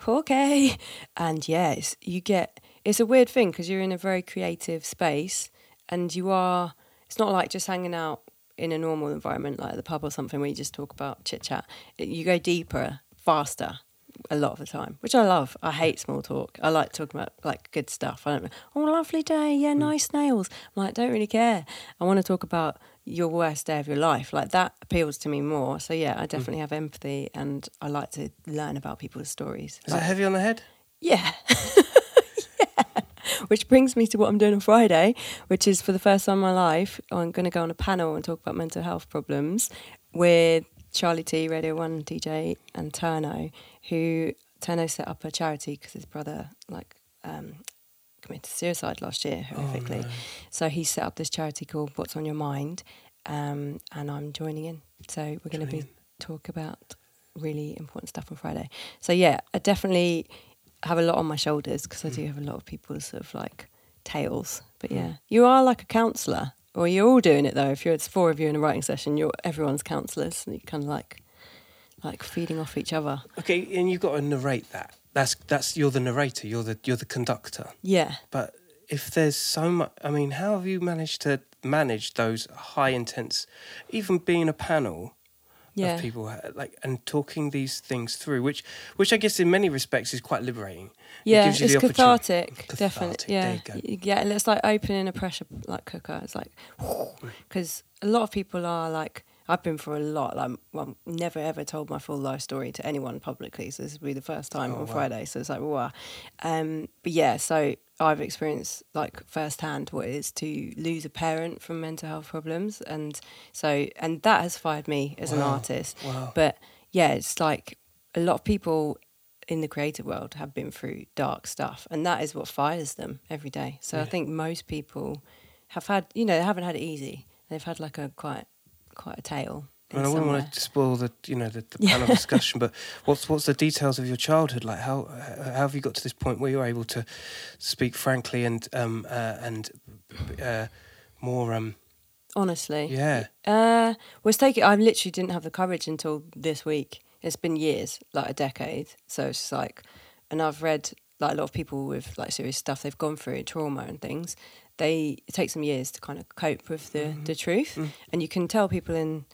okay, and yes, you get. It's a weird thing because you're in a very creative space, and you are. It's not like just hanging out in a normal environment like the pub or something where you just talk about chit chat. You go deeper, faster, a lot of the time, which I love. I hate small talk. I like talking about like good stuff. I don't. Know. Oh, lovely day. Yeah, hmm. nice nails. I'm like, don't really care. I want to talk about your worst day of your life. Like that appeals to me more. So yeah, I hmm. definitely have empathy, and I like to learn about people's stories. is Like- that heavy on the head? yeah. *laughs* yeah. Which brings me to what I'm doing on Friday, which is for the first time in my life, I'm going to go on a panel and talk about mental health problems with Charlie T, Radio 1 DJ, and Turno, who Turno set up a charity because his brother, like, um, committed suicide last year horrifically. So he set up this charity called What's on Your Mind, um, and I'm joining in. So we're going to be talk about really important stuff on Friday. So yeah, I definitely have a lot on my shoulders because I do have a lot of people's sort of like tales. But yeah, you are like a counsellor, or you're all doing it though. If you're it's four of you in a writing session, you're everyone's counsellors, and you kind of like like feeding off each other. Okay, and you've got to narrate that. That's that's you're the narrator. You're the you're the conductor. Yeah. But if there's so much, I mean, how have you managed to manage those high intense, even being a panel Yeah. of people uh, like and talking these things through, which which I guess in many respects is quite liberating. It Yeah, gives you it's the cathartic, Cathartic, definitely. Yeah, there you go. Yeah, and it's like opening a pressure like cooker. It's like *laughs* because a lot of people are like, I've been through a lot. Like, well, never ever told my full life story to anyone publicly, so this will be the first time Oh, on wow. Friday. So it's like, wow. Um, but yeah, so I've experienced like firsthand what it is to lose a parent from mental health problems, and so and that has fired me as an artist. Wow. But yeah, it's like a lot of people in the creative world have been through dark stuff, and that is what fires them every day. So I think most people have had, you know, they haven't had it easy. They've had like a quite, quite a tale. I, mean, I wouldn't want to spoil the you know the, the *laughs* panel discussion, but what's what's the details of your childhood like? How how have you got to this point where you're able to speak frankly and um uh, and uh, more um Honestly, yeah Uh, was taking. I literally didn't have the courage until this week. It's been years, like a decade. So it's like, and I've read like a lot of people with like serious stuff they've gone through, trauma and things. They it takes them years to kind of cope with the the truth, and you can tell people in.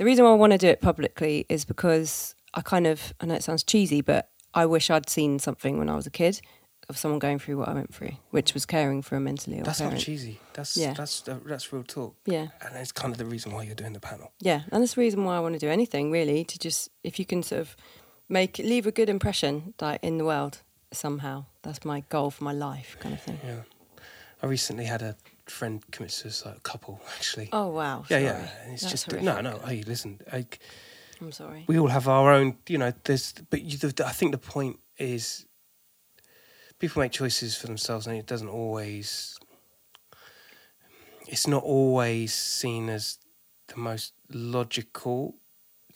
The reason why I want to do it publicly is because I kind of I know it sounds cheesy, but I wish I'd seen something when I was a kid of someone going through what I went through, which was caring for a mentally ill that's parent. not cheesy that's Yeah. that's uh, that's real talk Yeah. and it's kind of the reason why you're doing the panel Yeah, and that's the reason why I want to do anything really to just if you can sort of make leave a good impression like in the world somehow. That's my goal for my life, kind of thing. yeah I recently had a friend commit suicide a couple *laughs* actually Oh wow! yeah sorry. yeah and it's That's just horrific. no no hey listen I, I'm sorry. we all have our own, you know, there's, but you, the, I think the point is people make choices for themselves and it doesn't always, it's not always seen as the most logical.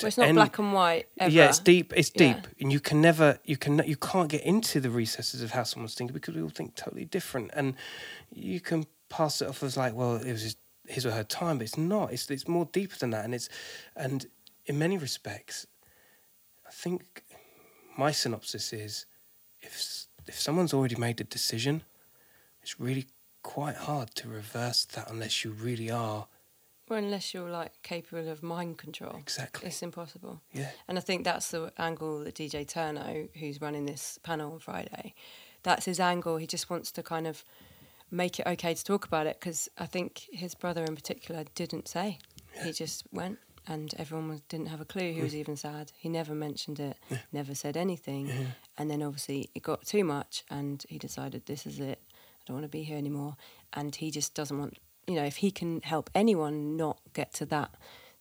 Well, it's not end- black and white. Ever. Yeah, it's deep. It's Yeah. deep, and you can never, you can, you can't get into the recesses of how someone's thinking because we all think totally different, and you can pass it off as like, well, it was his, his or her time, but it's not. It's it's more deeper than that, and it's, and in many respects, I think my synopsis is if if someone's already made a decision, it's really quite hard to reverse that unless you really are Well, unless you're like capable of mind control, exactly. it's impossible. Yeah. And I think that's the angle that DJ Turno, who's running this panel on Friday, that's his angle. He just wants to kind of make it okay to talk about it because I think his brother in particular didn't say. He just went and everyone was, didn't have a clue. He was mm. even sad. He never mentioned it, never said anything. And then obviously it got too much and he decided this is it. I don't want to be here anymore. And he just doesn't want, you know, if he can help anyone not get to that,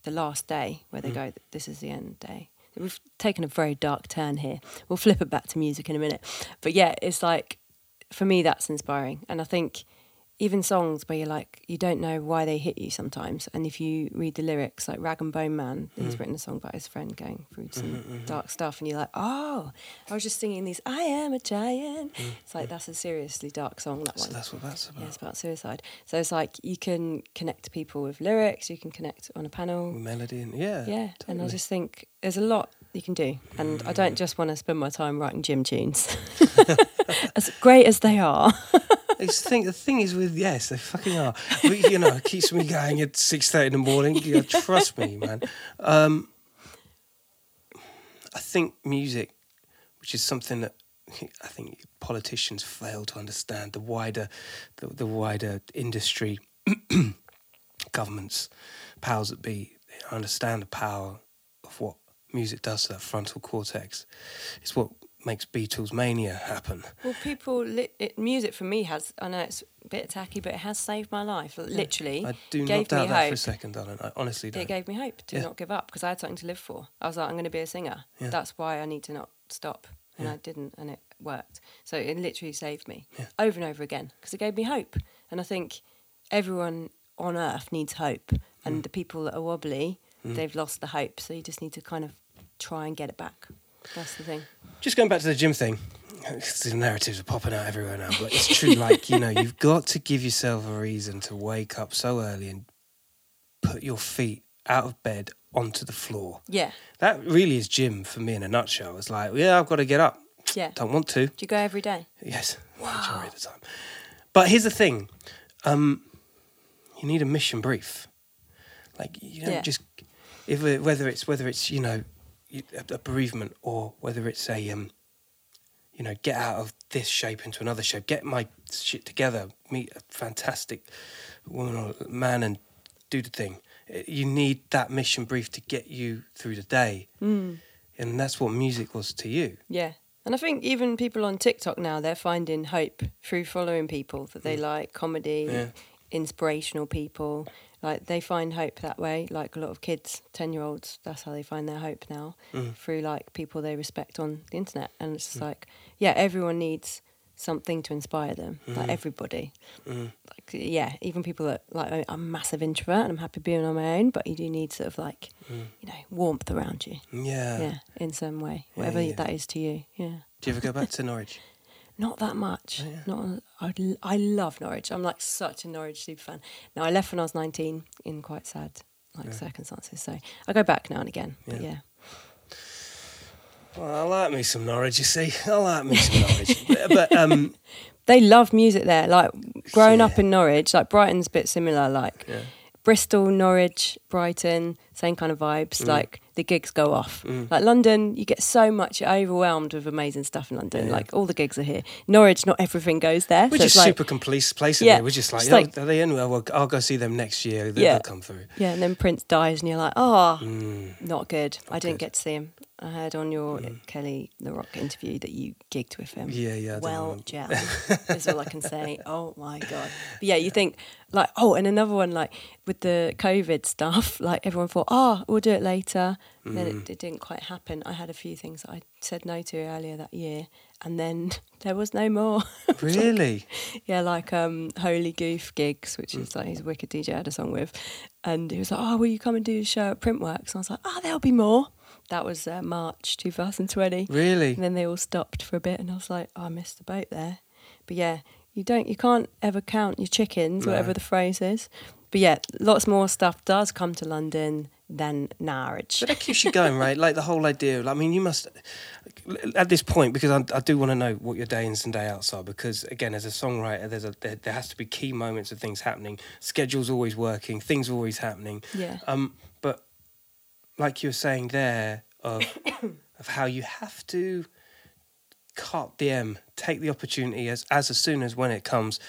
the last day where they mm. go, this is the end day. We've taken a very dark turn here. We'll flip it back to music in a minute. But yeah, it's like, for me, that's inspiring. And I think even songs where you're like, you don't know why they hit you sometimes. And if you read the lyrics, like Rag and Bone Man, he's mm-hmm. written a song about his friend going through mm-hmm, some mm-hmm. dark stuff. And you're like, oh, I was just singing these, I am a giant. Mm, it's like, that's a seriously dark song, that So one. that's what that's about. Yeah, it's about suicide. So it's like you can connect to people with lyrics, you can connect on a panel. Melody and yeah. Yeah, and I just think there's a lot you can do, and I don't just want to spend my time writing gym tunes, *laughs* as great as they are. *laughs* It's the thing. The thing is with yes, they fucking are. But, you know, it keeps me going at six thirty in the morning. You know, *laughs* trust me, man. Um, I think music, which is something that I think politicians fail to understand, the wider, the, the wider industry, *clears throat* governments, powers that be, they understand the power of what music does to that frontal cortex. It's what makes Beatles mania happen. Well, people, li- it, music for me has. I know it's a bit tacky, but it has saved my life. Literally, I do gave not doubt that for a second, darling. I honestly don't. It gave me hope to Yeah. not give up because I had something to live for. I was like, I'm going to be a singer. Yeah. That's why I need to not stop. And Yeah. I didn't, and it worked. So it literally saved me Yeah. over and over again because it gave me hope. And I think everyone on earth needs hope. Mm. And the people that are wobbly, they've lost the hope. So you just need to kind of try and get it back. That's the thing. Just going back to the gym thing. The narratives are popping out everywhere now, but it's true. like you know, *laughs* you've got to give yourself a reason to wake up so early and put your feet out of bed onto the floor. Yeah. That really is gym for me in a nutshell. It's like, yeah, I've got to get up. Yeah. Don't want to. Do you go every day? Yes, majority of the time. But here's the thing: um, you need a mission brief. Like you don't Yeah. just if whether it's whether it's you know a, a bereavement or whether it's a um, you know get out of this shape into another shape, get my shit together, meet a fantastic woman or man, and do the thing. Eh, You need that mission brief to get you through the day, Mm. and that's what music was to you. Yeah. And I think even people on TikTok now, they're finding hope through following people that they like, comedy, Mm. Yeah. Inspirational people. Like they find hope that way. Like a lot of kids, 10 year olds, that's how they find their hope now Mm. through like people they respect on the internet. And it's just like, yeah, everyone needs something to inspire them. Like everybody. Mm. Like, yeah, even people that like, I'm a massive introvert and I'm happy being on my own, but you do need sort of like, you know, warmth around you. Yeah. Yeah, in some way, Yeah, whatever yeah. that is to you. Yeah. Do you ever go back to Norwich? *laughs* Not that much. Oh, yeah. Not. I, I love Norwich. I'm like such a Norwich super fan. Now I left when I was 19 in quite sad like circumstances. So I go back now and again. But Yeah. yeah. Well, I like me some Norwich, you see. I like me some Norwich. *laughs* but, but, um, They love music there. Like growing up in Norwich, like Brighton's a bit similar. Like yeah. Bristol, Norwich, Brighton, same kind of vibes. Mm. Like the gigs go off. Like London, you get so much overwhelmed with amazing stuff in London. Yeah. Like all the gigs are here. Norwich, not everything goes there. We're so just like, super complete place Yeah, here. We're just like, just oh, are they in? Well, I'll go see them next year. They'll, Yeah. they'll come through. Yeah, and then Prince dies, and you're like, oh, Mm. not good. I didn't good. get to see him. I heard on your Kele Le Roc interview that you gigged with him. Yeah, yeah. I Well, gel *laughs* is all I can say. Oh my god! But yeah, you think like oh, and another one like with the COVID stuff. *laughs* Like everyone thought, oh, we'll do it later. And then Mm. it, it didn't quite happen. I had a few things that I said no to earlier that year, and then *laughs* there was no more. *laughs* Really? yeah, like um, Holy Goof gigs, which Mm. is like he's a wicked DJ I had a song with, and he was like, "Oh, will you come and do a show at Printworks?" And I was like, "Oh, there'll be more." That was uh, March 2020. Really? And then they all stopped for a bit, and I was like, oh, I missed the boat there. But yeah, you don't, you can't ever count your chickens, No. whatever the phrase is. But yeah, lots more stuff does come to London than Norwich. But that keeps you going, right? Like the whole idea. I mean, you must at this point because I, I do want to know what your day ins and day outs are. Because again, as a songwriter, there's a there, there has to be key moments of things happening. Schedule's always working. Things are always happening. Yeah. Um, but like you were saying there of *coughs* of how you have to cut the M, take the opportunity as as as soon as when it comes.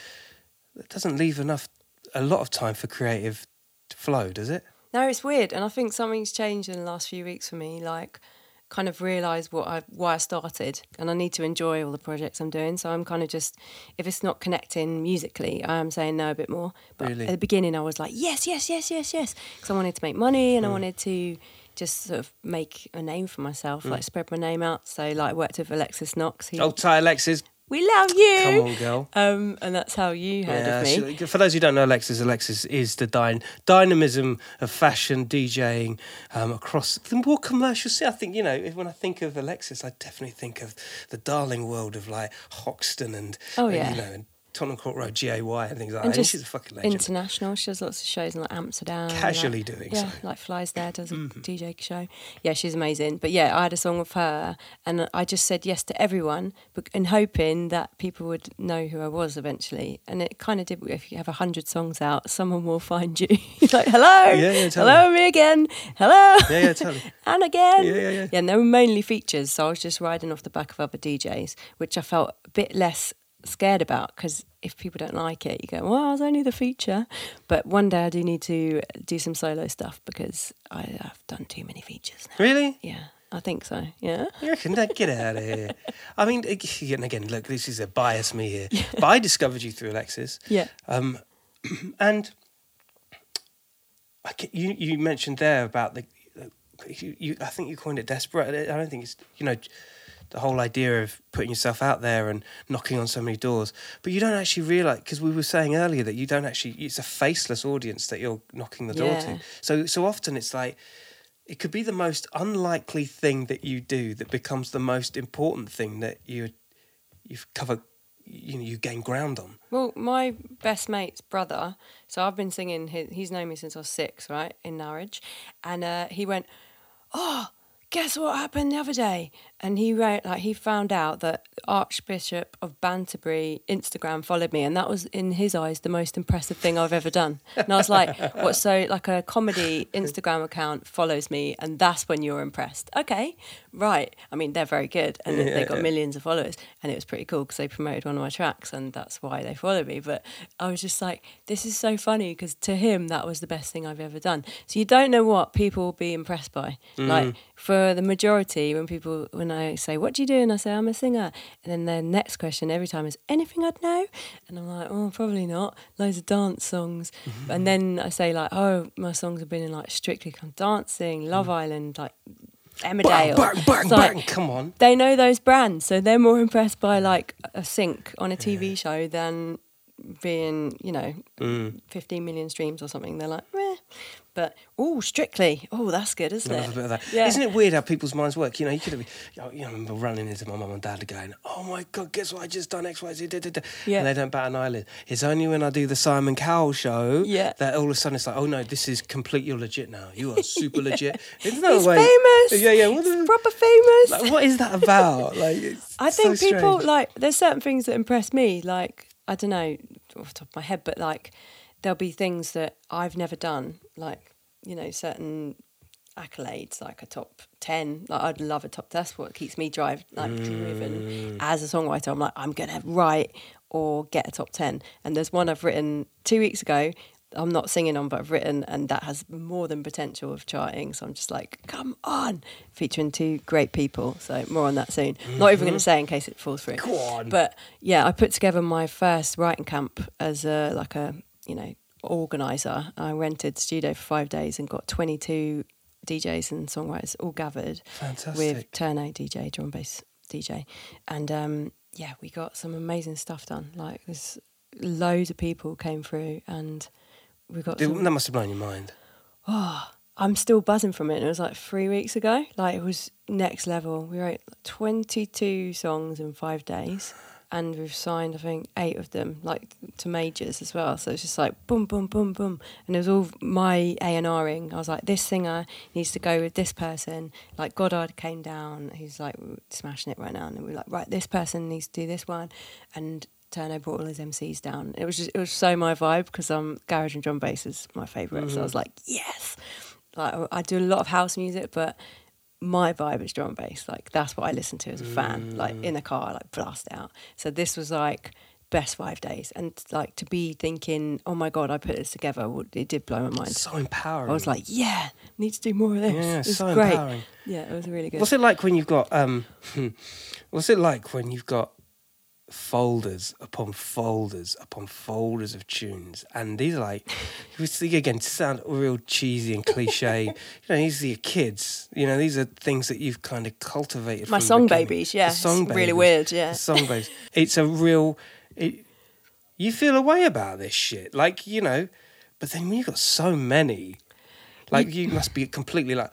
It doesn't leave enough a lot of time for creative flow, does it? No, it's weird, and I think something's changed in the last few weeks for me. Like, kind of realised what I why I started, and I need to enjoy all the projects I'm doing. So I'm kind of just, if it's not connecting musically, I am saying no a bit more. But Really? at the beginning, I was like, yes, yes, yes, yes, yes, because I wanted to make money and I hmm. wanted to just sort of make a name for myself, hmm. like spread my name out. So like, I worked with Alexis Knox. Who, Oh, Ty Alexis, we love you. come on, girl. Um, and that's how you heard of me. she- for those who don't know Alexis, Alexis is the dyn- dynamism of fashion DJing um, across the more commercial scene. I think, you know, when I think of Alexis, I definitely think of the darling world of like Hoxton and, Oh, yeah. you know, and Tottenham Court Road, GAY, and things like and that. And she's a fucking legend. international. She does lots of shows in like Amsterdam. Casually like, doing yeah, so. Mm-hmm. like flies there, does a DJ show. Yeah, she's amazing. But yeah, I had a song with her, and I just said yes to everyone, and hoping that people would know who I was eventually. And it kind of did. If you have a hundred songs out, someone will find you. *laughs* like, hello, Yeah, yeah, totally. hello, me again, hello, yeah, yeah, totally. *laughs* and again. Yeah, yeah, yeah. Yeah, and they were mainly features, so I was just riding off the back of other DJs, which I felt a bit less scared about because if people don't like it, you go, "Well, I was only the feature." But one day I do need to do some solo stuff because I, I've done too many features now. Really? Yeah, I think so. Yeah. You reckon that? Get out of here. *laughs* I mean, again, again, look, this is a bias me here. But I discovered you through Alexis. Yeah. Um, *clears throat* and I you you mentioned there about the you, you I think you coined it desperate. I don't think it's you know the whole idea of putting yourself out there and knocking on so many doors, but you don't actually realize because we were saying earlier that you don't actually it's a faceless audience that you're knocking the door Yeah. to. So so often it's like. It could be the most unlikely thing that you do that becomes the most important thing that you you've covered you know you gain ground on. Well, my best mate's brother. So I've been singing. His, he's known me since I was six, right in Norwich, and uh, he went, "Oh, guess what happened the other day?" And he wrote like he found out that Archbishop of Banterbury Instagram followed me, and that was in his eyes the most impressive thing I've ever done. And I was like, *laughs* "What? So like a comedy Instagram account follows me, and that's when you're impressed? Okay, right. I mean, they're very good, and they- they got millions of followers, and it was pretty cool because they promoted one of my tracks, and that's why they followed me. But I was just like, this is so funny because to him that was the best thing I've ever done. So you don't know what people will be impressed by. Like mm. for the majority, when people when I say, "What do you do?" and I say, "I'm a singer," and then their next question every time is, "Anything I'd know?" and I'm like, "Oh, probably not." Loads of dance songs, and *laughs* then I say like, "Oh, my songs have been in like Strictly Come Dancing, Love Island, like." Emmerdale. Bang, bang, It's like, bang, come on. they know those brands, so they're more impressed by like a sync on a TV show than being, you know, Mm. 15 million streams or something. They're like, meh. But oh, Strictly, oh, that's good, isn't it? a bit of that. Yeah. Isn't it weird how people's minds work? You know, you could have, you know, you know, I remember running into my mum and dad going, "Oh my god, guess what? I just done X, Y, Z, Z." Da, da, da. Yeah. And they don't bat an eyelid. It's only when I do the Simon Cowell show Yeah. that all of a sudden it's like, "Oh no, this is complete. You're legit now. You are super *laughs* legit." Isn't that He's way? famous. Yeah, yeah. What, the- proper famous. like, what is that about? *laughs* Like, it's I think so people like there's certain things that impress me. Like I don't know off the top of my head, but like there'll be things that I've never done. Like you know certain accolades, like a top ten. Like I'd love a top. That's what keeps me drive like Mm. driven as a songwriter. I'm like I'm gonna write or get a top ten. And there's one I've written two weeks ago. I'm not singing on, but I've written, and that has more than potential of charting. So I'm just like, come on, featuring two great people. So more on that soon. Not even going to say in case it falls through. Mm-hmm. Go on. But yeah, I put together my first writing camp as a like a you know organizer. I rented studio for five days and got 22 DJs and songwriters all gathered Fantastic. with Turno DJ, drum bass DJ, and um, yeah, we got some amazing stuff done. Like there's loads of people came through and we got Dude, some that must have blown your mind. Oh, I'm still buzzing from it. And it was like three weeks ago. Like it was next level. We wrote 22 songs in five days. And we've signed I think eight of them, like to majors as well. So it's just like boom, boom, boom, boom, and it was all my A and Ring. I was like, this singer needs to go with this person. Like Goddard came down, he's like smashing it right now, and we are like, right, this person needs to do this one, and. Turno brought all his MCs down. It was just, it was so my vibe because um garage and drum bass is my favorite. So I was like, yes. Like I do a lot of house music, but my vibe is drum and bass. Like that's what I listen to as a fan. Like in the car, like blast out. So this was like best five days, and like to be thinking, oh my god, I put this together. It did blow my mind. So empowering. I was like, yeah, need to do more of this. Yeah, it's so great. empowering. Yeah, it was really good. What's it like when you've got um? *laughs* What's it like when you've got folders upon folders upon folders of tunes, and these are like, you see again, to sound real cheesy and cliche. *laughs* you know, these are your kids. You know, these are things that you've kind of cultivated. My song babies, yeah, The song it's really weird, yeah. Song babies. It's a real. It, you feel a way about this shit, like you know, but then you've got so many, like you must be completely like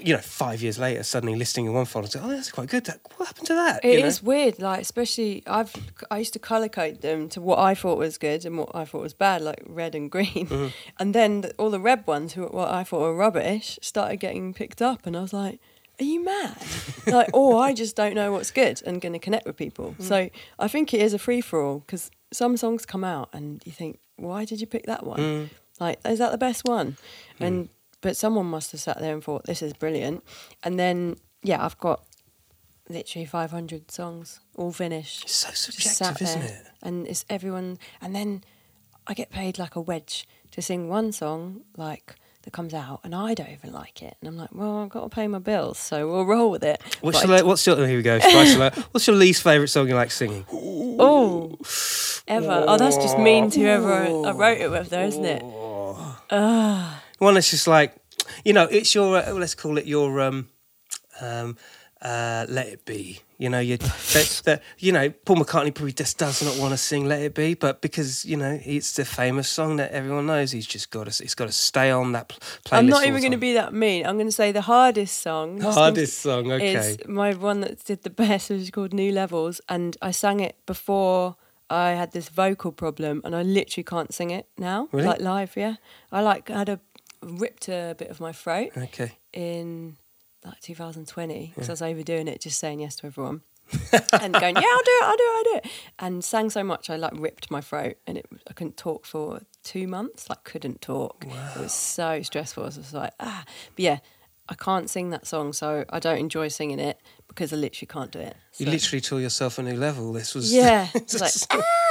you know, five years later, suddenly listing in one folder, "Oh, that's quite good. That, what happened to that?" It you know? is weird, like especially I've I used to color code them to what I thought was good and what I thought was bad, like red and green, Mm-hmm. *laughs* and then the, all the red ones, who what I thought were rubbish, started getting picked up, and I was like, "Are you mad?" *laughs* like, or I just don't know what's good and going to connect with people. Mm. So I think it is a free for all because some songs come out and you think, "Why did you pick that one?" Mm. Like, is that the best one? And but someone must have sat there and thought, "This is brilliant," and then yeah, I've got literally 500 songs all finished. It's so subjective, isn't it? and it's everyone and then i get paid like a wedge to sing one song like that comes out and i don't even like it. And i'm like well i've got to pay my bills so we'll roll with it. What's But your, I- what's your, here we go. *laughs* What's your least favourite song you like singing? oh ever. Oh that's just mean to whoever i wrote it with though isn't it One that's just like, you know, it's your, uh, let's call it your, um, um, uh, Let It Be. You know, you, *laughs* that, that, you know, Paul McCartney probably just does not want to sing Let It Be, but because, you know, it's the famous song that everyone knows, he's just got to, it's got to stay on that pl- playlist. i'm not even going to be that mean i'm going to say the hardest song just Hardest song, okay. is my one that did the *laughs* best was called New Levels, and I sang it before I had this vocal problem, and I literally can't sing it now, Really? like live. Yeah, I like had a ripped a bit of my throat Okay. in like 2020 because I was overdoing it, just saying yes to everyone. *laughs* and going, yeah, I'll do it, I'll do it, I'll do it, and sang so much I like ripped my throat, and it I couldn't talk for two months, like couldn't talk. It was so stressful. I was like, ah, but yeah, I can't sing that song, so I don't enjoy singing it because I literally can't do it. You literally taught yourself a new level. This was yeah, *laughs* it's like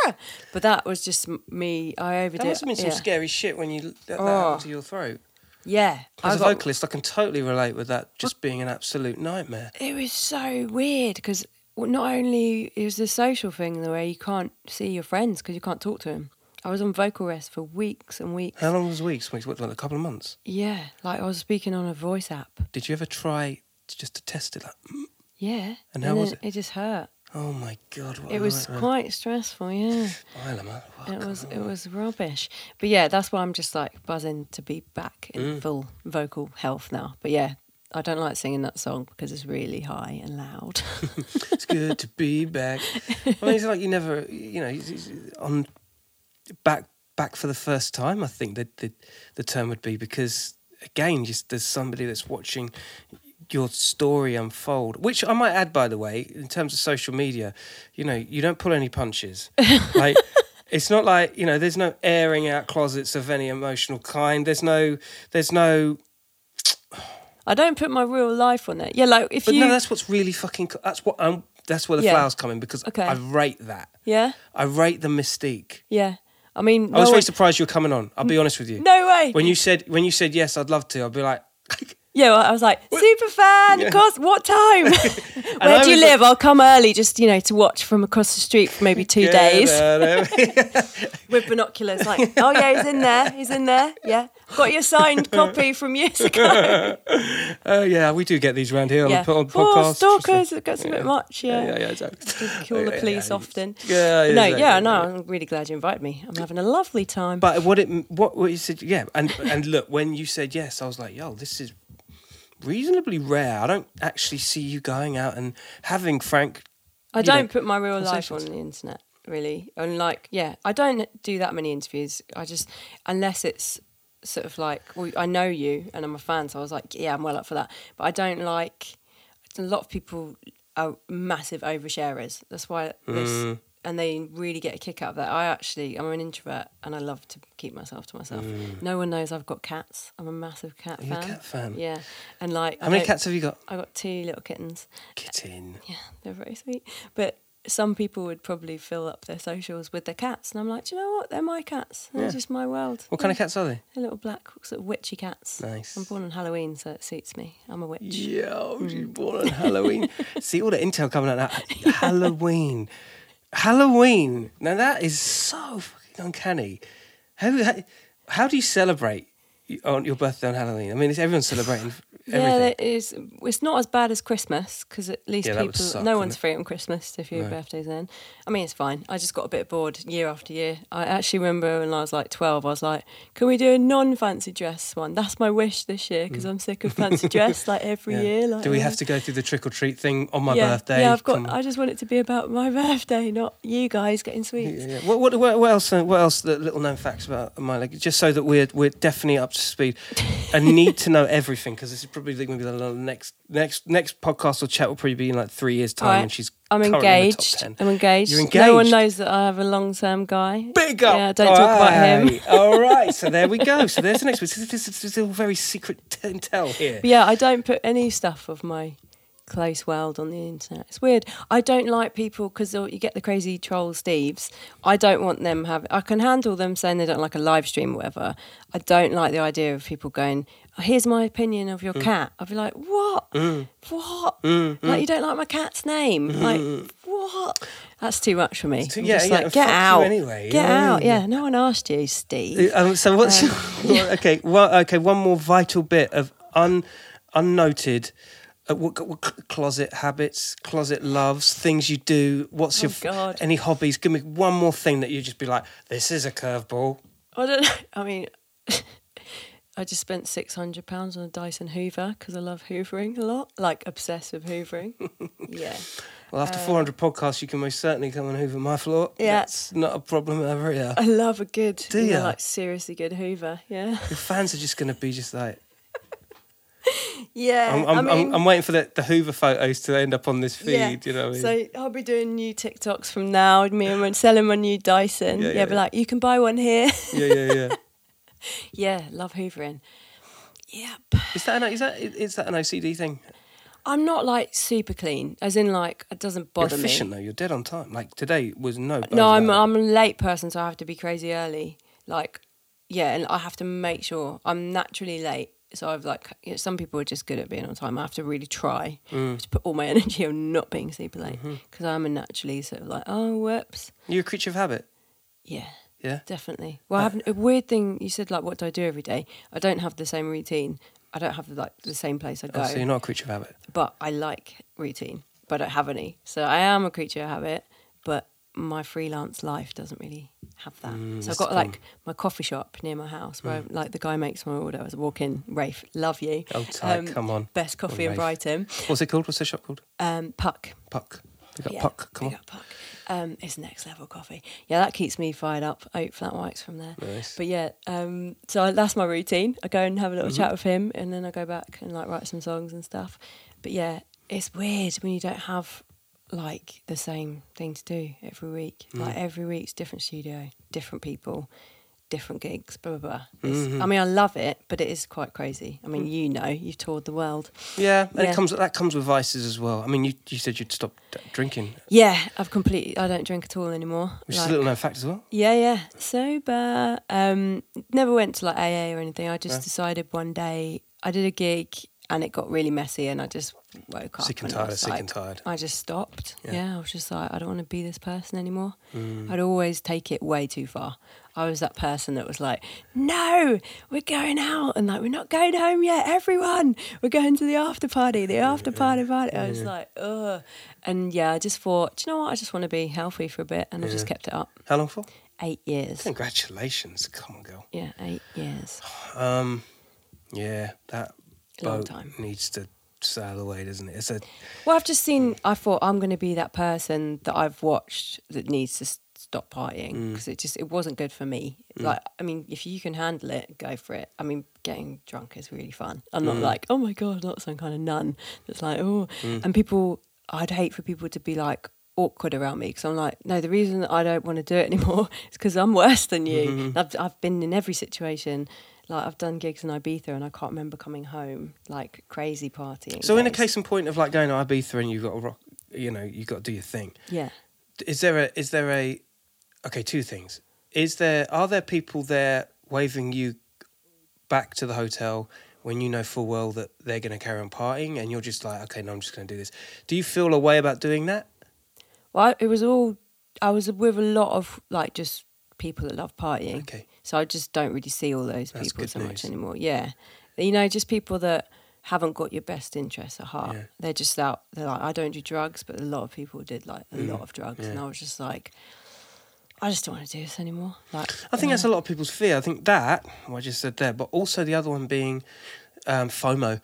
ah! but that was just me. I overdid. It. That must have been some yeah. scary shit when you let that Oh. happen to your throat. Yeah, As I a got- vocalist, I can totally relate with that just being an absolute nightmare. It was so weird because not only it was the social thing, the way you can't see your friends because you can't talk to them. I was on vocal rest for weeks and weeks. How long was weeks? Weeks, what, like a couple of months? Yeah, like I was speaking on a voice app. Did you ever try to, just to test it? Like, Yeah, And how was it? It just hurt. oh my god, what It was nightmare. quite stressful. Yeah, it was. It was rubbish. But yeah, that's why I'm just like buzzing to be back in Mm. full vocal health now. But yeah. I don't like singing that song because it's really high and loud. *laughs* It's good to be back. I mean, it's like you never, you know, on back back for the first time. I think that the the term would be because again, just there's somebody that's watching your story unfold. Which I might add, by the way, in terms of social media, you know, you don't pull any punches. *laughs* like. It's not like you know. There's no airing out closets of any emotional kind. There's no. There's no. *sighs* I don't put my real life on it. Yeah, like if But you no, that's what's really fucking. co- That's what. I'm. that's where the Yeah. flowers come in because Okay. I rate that. yeah, I rate the mystique. yeah. I mean, I was no very one- surprised you were coming on. I'll be honest with you. No way. When you said when you said yes, I'd love to. I'd be like, *laughs* yeah, well, I was like, super fan. Yeah. Of course. What time? *laughs* *laughs* Where do you live? I'll come early, just you know, to watch from across the street for maybe two "Get days *laughs* with binoculars. Like, oh yeah, he's in there. He's in there. Yeah, got your signed copy from years ago. Oh yeah, we do get these around here yeah. on, on podcasts. stalkers. It gets a bit much. Yeah, Yeah. yeah, yeah. exactly. Call the Yeah, police yeah. often. Yeah, But no, exactly. yeah, no. I'm really glad you invited me. I'm having a lovely time. But what it what what you said, yeah, and and look, when you said yes, I was like, yo, this is reasonably rare. I don't actually see you going out and having Frank I don't know, put my real life on the internet, really. And like, yeah, I don't do that many interviews. I just, unless it's sort of like, well, I know you and I'm a fan, so I was like, yeah, I'm well up for that. But I don't like, a lot of people are massive oversharers. That's why this, Mm. And they really get a kick out of that. I actually, I'm an introvert and I love to keep myself to myself. No one knows I've got cats. I'm a massive cat Mm. Are you a fan. cat fan? Yeah. And like, How I many cats have you got? I got two little kittens. Kitten. Yeah, they're very sweet. But some people would probably fill up their socials with their cats, and I'm like, do you know what? They're my cats. They're Yeah. just my world. What kind of cats are they? They're little black sort of witchy cats. Nice. I'm born on Halloween, so it suits me. I'm a witch. Yeah, she's born on Halloween. *laughs* See all the intel coming out. Halloween. *laughs* Halloween. Now that is so fucking uncanny. How, how, do you celebrate on your birthday on Halloween? I mean, is everyone celebrating *sighs* Yeah, it is. It's not as bad as Christmas because at least Yeah, people, suck, no one's it? free on Christmas if your No. birthday's then. I mean, it's fine. I just got a bit bored year after year. I actually remember when I was like 12, I was like, can we do a non fancy dress one? That's my wish this year because I'm sick of fancy dress *laughs* like every Mm. Yeah. year. Like, do we uh, have to go through the trick or treat thing on my yeah, birthday? Yeah, I've got. Come- I just want it to be about my *laughs* birthday, not you guys getting sweets. What, what, what, else? uh, What else? The little known facts about my leg, just so that we're we're definitely up to speed. I need to know everything because this is probably going to be the next next next podcast or chat will probably be in like three years' time, and she's I'm currently in the top engaged. 10. I'm engaged. You're engaged. No one knows that I have a long term guy. Big up. Yeah, don't talk about him. *laughs* All right, so there we go. So there's the next one. This is all very secret intel here. But yeah, I don't put any stuff of my close world on the internet. It's weird. I don't like people because you get the crazy troll Steves. I don't want them have. I can handle them saying they don't like a live stream or whatever. I don't like the idea of people going, oh, "Here's my opinion of Mm. your cat." I'd be like, "What? What? Like you don't like my cat's name? Like what?" That's too much for me. too- yeah, just yeah, like, get out anyway, Get yeah, out. yeah. Yeah. no one asked you, Steve. Um, so what's Um, your, *laughs* okay? Well, okay. One more vital bit of un unnoted. Uh, what, what closet habits, closet loves, things you do. What's Oh, your God. any hobbies? Give me one more thing that you just be like, this is a curveball. I don't know. *laughs* I mean, *laughs* I just spent six hundred pounds on a Dyson Hoover because I love hoovering a lot, like obsessed with hoovering. *laughs* yeah, Well, after 400 podcasts, you can most certainly come and hoover my floor. Uh, Yeah. It's not a problem ever. Yeah. I love a good, Do you know, like seriously good Hoover. Yeah, Your fans are just going to be just like, yeah. I'm, I'm, I mean, I'm, I'm waiting for the, the Hoover photos to end up on this feed. yeah. You know I mean? So I'll be doing new TikToks from now. Me and my selling my new Dyson. Yeah, Yeah, yeah, be like, you can buy one here. yeah, yeah, yeah. *laughs* yeah, love hoovering. Yep. Is that an, is that is that an OCD thing? I'm not like super clean, as in like it doesn't You're bother me. efficient though. You're dead on time. Like today was no. No, I'm it. I'm a late person, so I have to be crazy early. Like, yeah, and I have to make sure I'm naturally late. So I've like you know, some people are just good at being on time. I have to really try Mm. to put all my *laughs* energy on not being super late Mm-hmm. because I'm a naturally sort of like oh whoops You're a creature of habit. yeah Yeah. definitely. Well, I have a weird thing. You said like what do I do every day? I don't have the same routine. I don't have like the same place I go Oh, so you're not a creature of habit. but I like routine, but I don't have any. So I am a creature of habit, but my freelance life doesn't really have that. Mm, so I've got like my coffee shop near my house where like the guy makes my order. I walk in, Rafe, love you. Oh, tight, come on. Best coffee in Brighton. What's it called? What's the shop called? Um, Puck. Puck. We got Yeah, Puck. Come on. Puck. Um, it's next level coffee. Yeah, that keeps me fired up. Oat flat whites from there. Nice. But yeah, um, so I- that's my routine. I go and have a little Mm-hmm. chat with him, and then I go back and like write some songs and stuff. But yeah, it's weird when you don't have like the same thing to do every week. Mm. Like every week's different studio, different people, different gigs, blah blah blah. Mm-hmm. I mean, I love it, but it is quite crazy. I mean, you know, you've toured the world. Yeah, and Yeah. it comes that comes with vices as well. I mean, you you said you'd stop d- drinking, Yeah, I've completely. I don't drink at all anymore. which is a little known fact as well. Yeah, yeah. Sober. Um, never went to like AA or anything. I just No. decided one day I did a gig and it got really messy and I just woke up. Sick and I tired of sick like- and tired. I just stopped. Yeah. Yeah. I was just like, I don't want to be this person anymore. Mm. I'd always take it way too far. I was that person that was like, no, we're going out and like, we're not going home yet. Everyone, we're going to the after party, the after party party. I was like, ugh. And yeah, I just thought, do you know what? I just want to be healthy for a bit. And I just kept it up. How long for? Eight years. Congratulations. Come on, girl. Yeah, eight years. Um, yeah, that boat time. needs to just out of the way, doesn't it? It's a Well, I've just seen. I thought I'm going to be that person that I've watched that needs to stop partying Mm. because it just it wasn't good for me. Like, I mean, if you can handle it, go for it. I mean, getting drunk is really fun. I'm Mm. not like, oh my god, not some kind of nun that's like, oh. And people, I'd hate for people to be like awkward around me because I'm like, no, the reason that I don't want to do it *laughs* anymore is because I'm worse than you. Mm-hmm. *laughs* I've I've been in every situation. Like I've done gigs in Ibiza and I can't remember coming home like crazy partying. so in a case in point of like going to Ibiza and you've got to rock, you know, you've got to do your thing. yeah. Is there a is there a okay two things? Is there are there people there waving you back to the hotel when you know full well that they're going to carry on partying and you're just like okay no I'm just going to do this. Do you feel a way about doing that? Well, it was all. I was with a lot of like just people that love partying. Okay. So I just don't really see all those That's people so much anymore. Yeah. You know, just people that haven't got your best interests at heart. Yeah. They're just out. They're like, I don't do drugs, but a lot of people did like a Mm, lot of drugs, and. I was just like, I just don't want to do this anymore. Like, I think that's a lot of people's fear. I think that what I just said there, but also the other one being um, FOMO.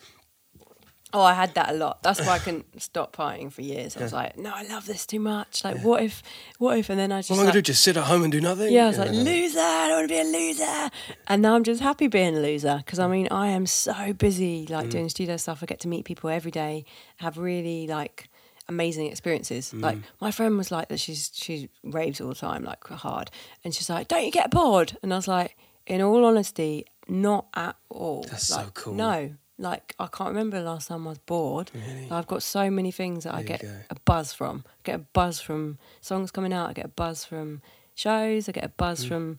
Oh, I had that a lot. That's why I couldn't *coughs* stop partying for years. I was like, no, I love this too much. Like, what if, what if? And then I just What am I like, going to do? Just sit at home and do nothing? Yeah, I was like, loser, I don't want to be a loser. And now I'm just happy being a loser because I mm. mean, I am so busy like mm. doing studio stuff. I get to meet people every day, have really like amazing experiences. Mm. Like, my friend was like that, she's, she raves all the time, like hard. And she's like, don't you get bored? And I was like, in all honesty, not at all. That's so Like, cool. No. Like I can't remember the last time I was bored. Really? I've got so many things that I There you get a buzz from. I get a buzz from songs coming out. I get a buzz from shows. I get a buzz Mm. from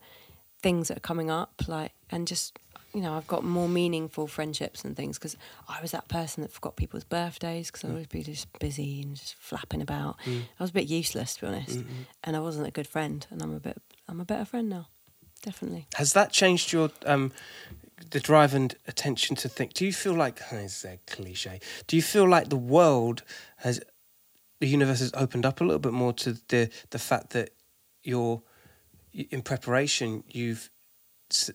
things that are coming up. Like and just you know, I've got more meaningful friendships and things because I was that person that forgot people's birthdays because Mm. I always be just busy and just flapping about. I was a bit useless to be honest, Mm-hmm. and I wasn't a good friend. And I'm a bit, I'm a better friend now, definitely. Has that changed your um, the drive and attention to think? Do you feel like *laughs* is a cliche? Do you feel like the world has the universe has opened up a little bit more to the the fact that you're in preparation? You've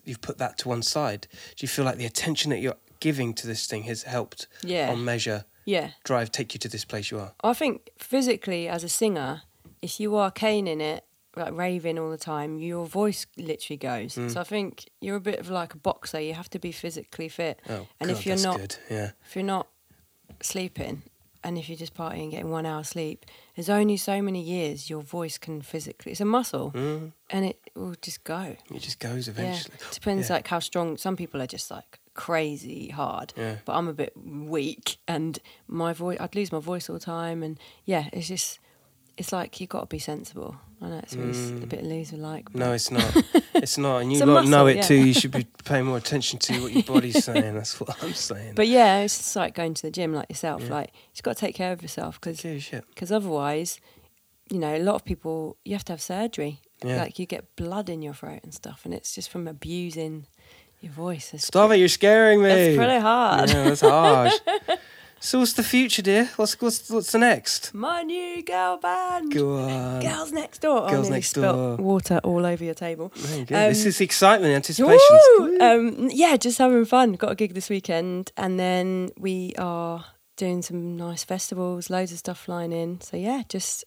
you've put that to one side. Do you feel like the attention that you're giving to this thing has helped Yeah. on measure Yeah. drive take you to this place you are? I think physically, as a singer, if you are caning it, like raving all the time, your voice literally goes. Mm. So I think you're a bit of like a boxer. You have to be physically fit. Oh, and God, if you're that's not, good. yeah. if you're not sleeping, and if you're just partying, and getting one hour sleep, there's only so many years your voice can physically. It's a muscle, Mm, and it will just go. it just goes eventually. Yeah, depends Yeah. like how strong. Some people are just like crazy hard, Yeah. but I'm a bit weak, and my voice. I'd lose my voice all the time, and yeah, it's just. It's like you got to be sensible. I know it's s- a bit loser like. Mm. No, it's not. *laughs* It's not, and you lot know it yeah. too. You should be *laughs* paying more attention to what your body's saying. That's what I'm saying. But yeah, it's just like going to the gym like yourself. Like you've got to take care of yourself because yeah, shit. otherwise, you know, a lot of people you have to have surgery. Yeah. Like you get blood in your throat and stuff, and it's just from abusing your voice. Stop it! You're scaring me. It's pretty hard. Yeah, that's hard. *laughs* so, what's the future, dear? What's what's what's the next? My new girl band. Go on. Girls next door. Oh, I Girls nearly Next Door. Water all over your table. There you go. Um, this is excitement, anticipation. Um, yeah, just having fun. Got a gig this weekend, and then we are doing some nice festivals. Loads of stuff flying in. So yeah, just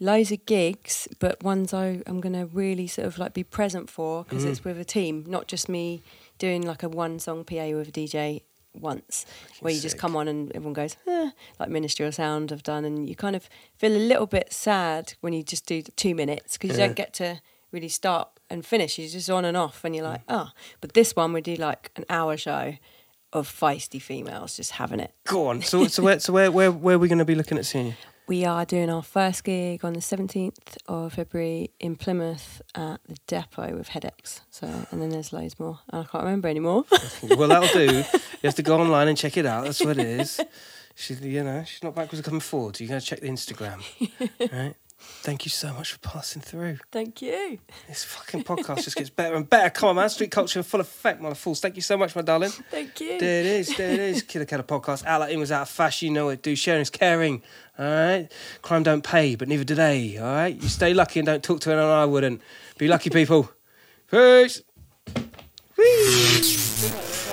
loads of gigs, but ones I am going to really sort of like be present for because Mm. it's with a team, not just me doing like a one song PA with a DJ once, where you just sick. come on and everyone goes, eh, like Ministry of Sound have done, and you kind of feel a little bit sad when you just do two minutes because you Yeah. don't get to really start and finish. You're just on and off, and you're like, oh. But this one we do like an hour show of feisty females just having it. Go on. So, so where, so where, where, where are we going to be looking at seeing you? We are doing our first gig on the 17th of February in Plymouth at the depot with Headaches. So, and then there's loads more. I can't remember anymore. Well, that'll do. *laughs* You have to go online and check it out. That's what it is. She's, you know, she's not backwards or coming forward. You got to check the Instagram. *laughs* right? Thank you so much for passing through. Thank you. This fucking podcast just gets better and better. Come on, man. Street culture in full effect, my fools. Thank you so much, my darling. *laughs* Thank you. There it is. There it is. Killer Killer podcast. Out like in was out of fashion. You know it. do. Sharing is caring. All right. Crime don't pay, but neither do they. All right. You stay lucky and don't talk to anyone I wouldn't. Be lucky, people. Peace. Whee!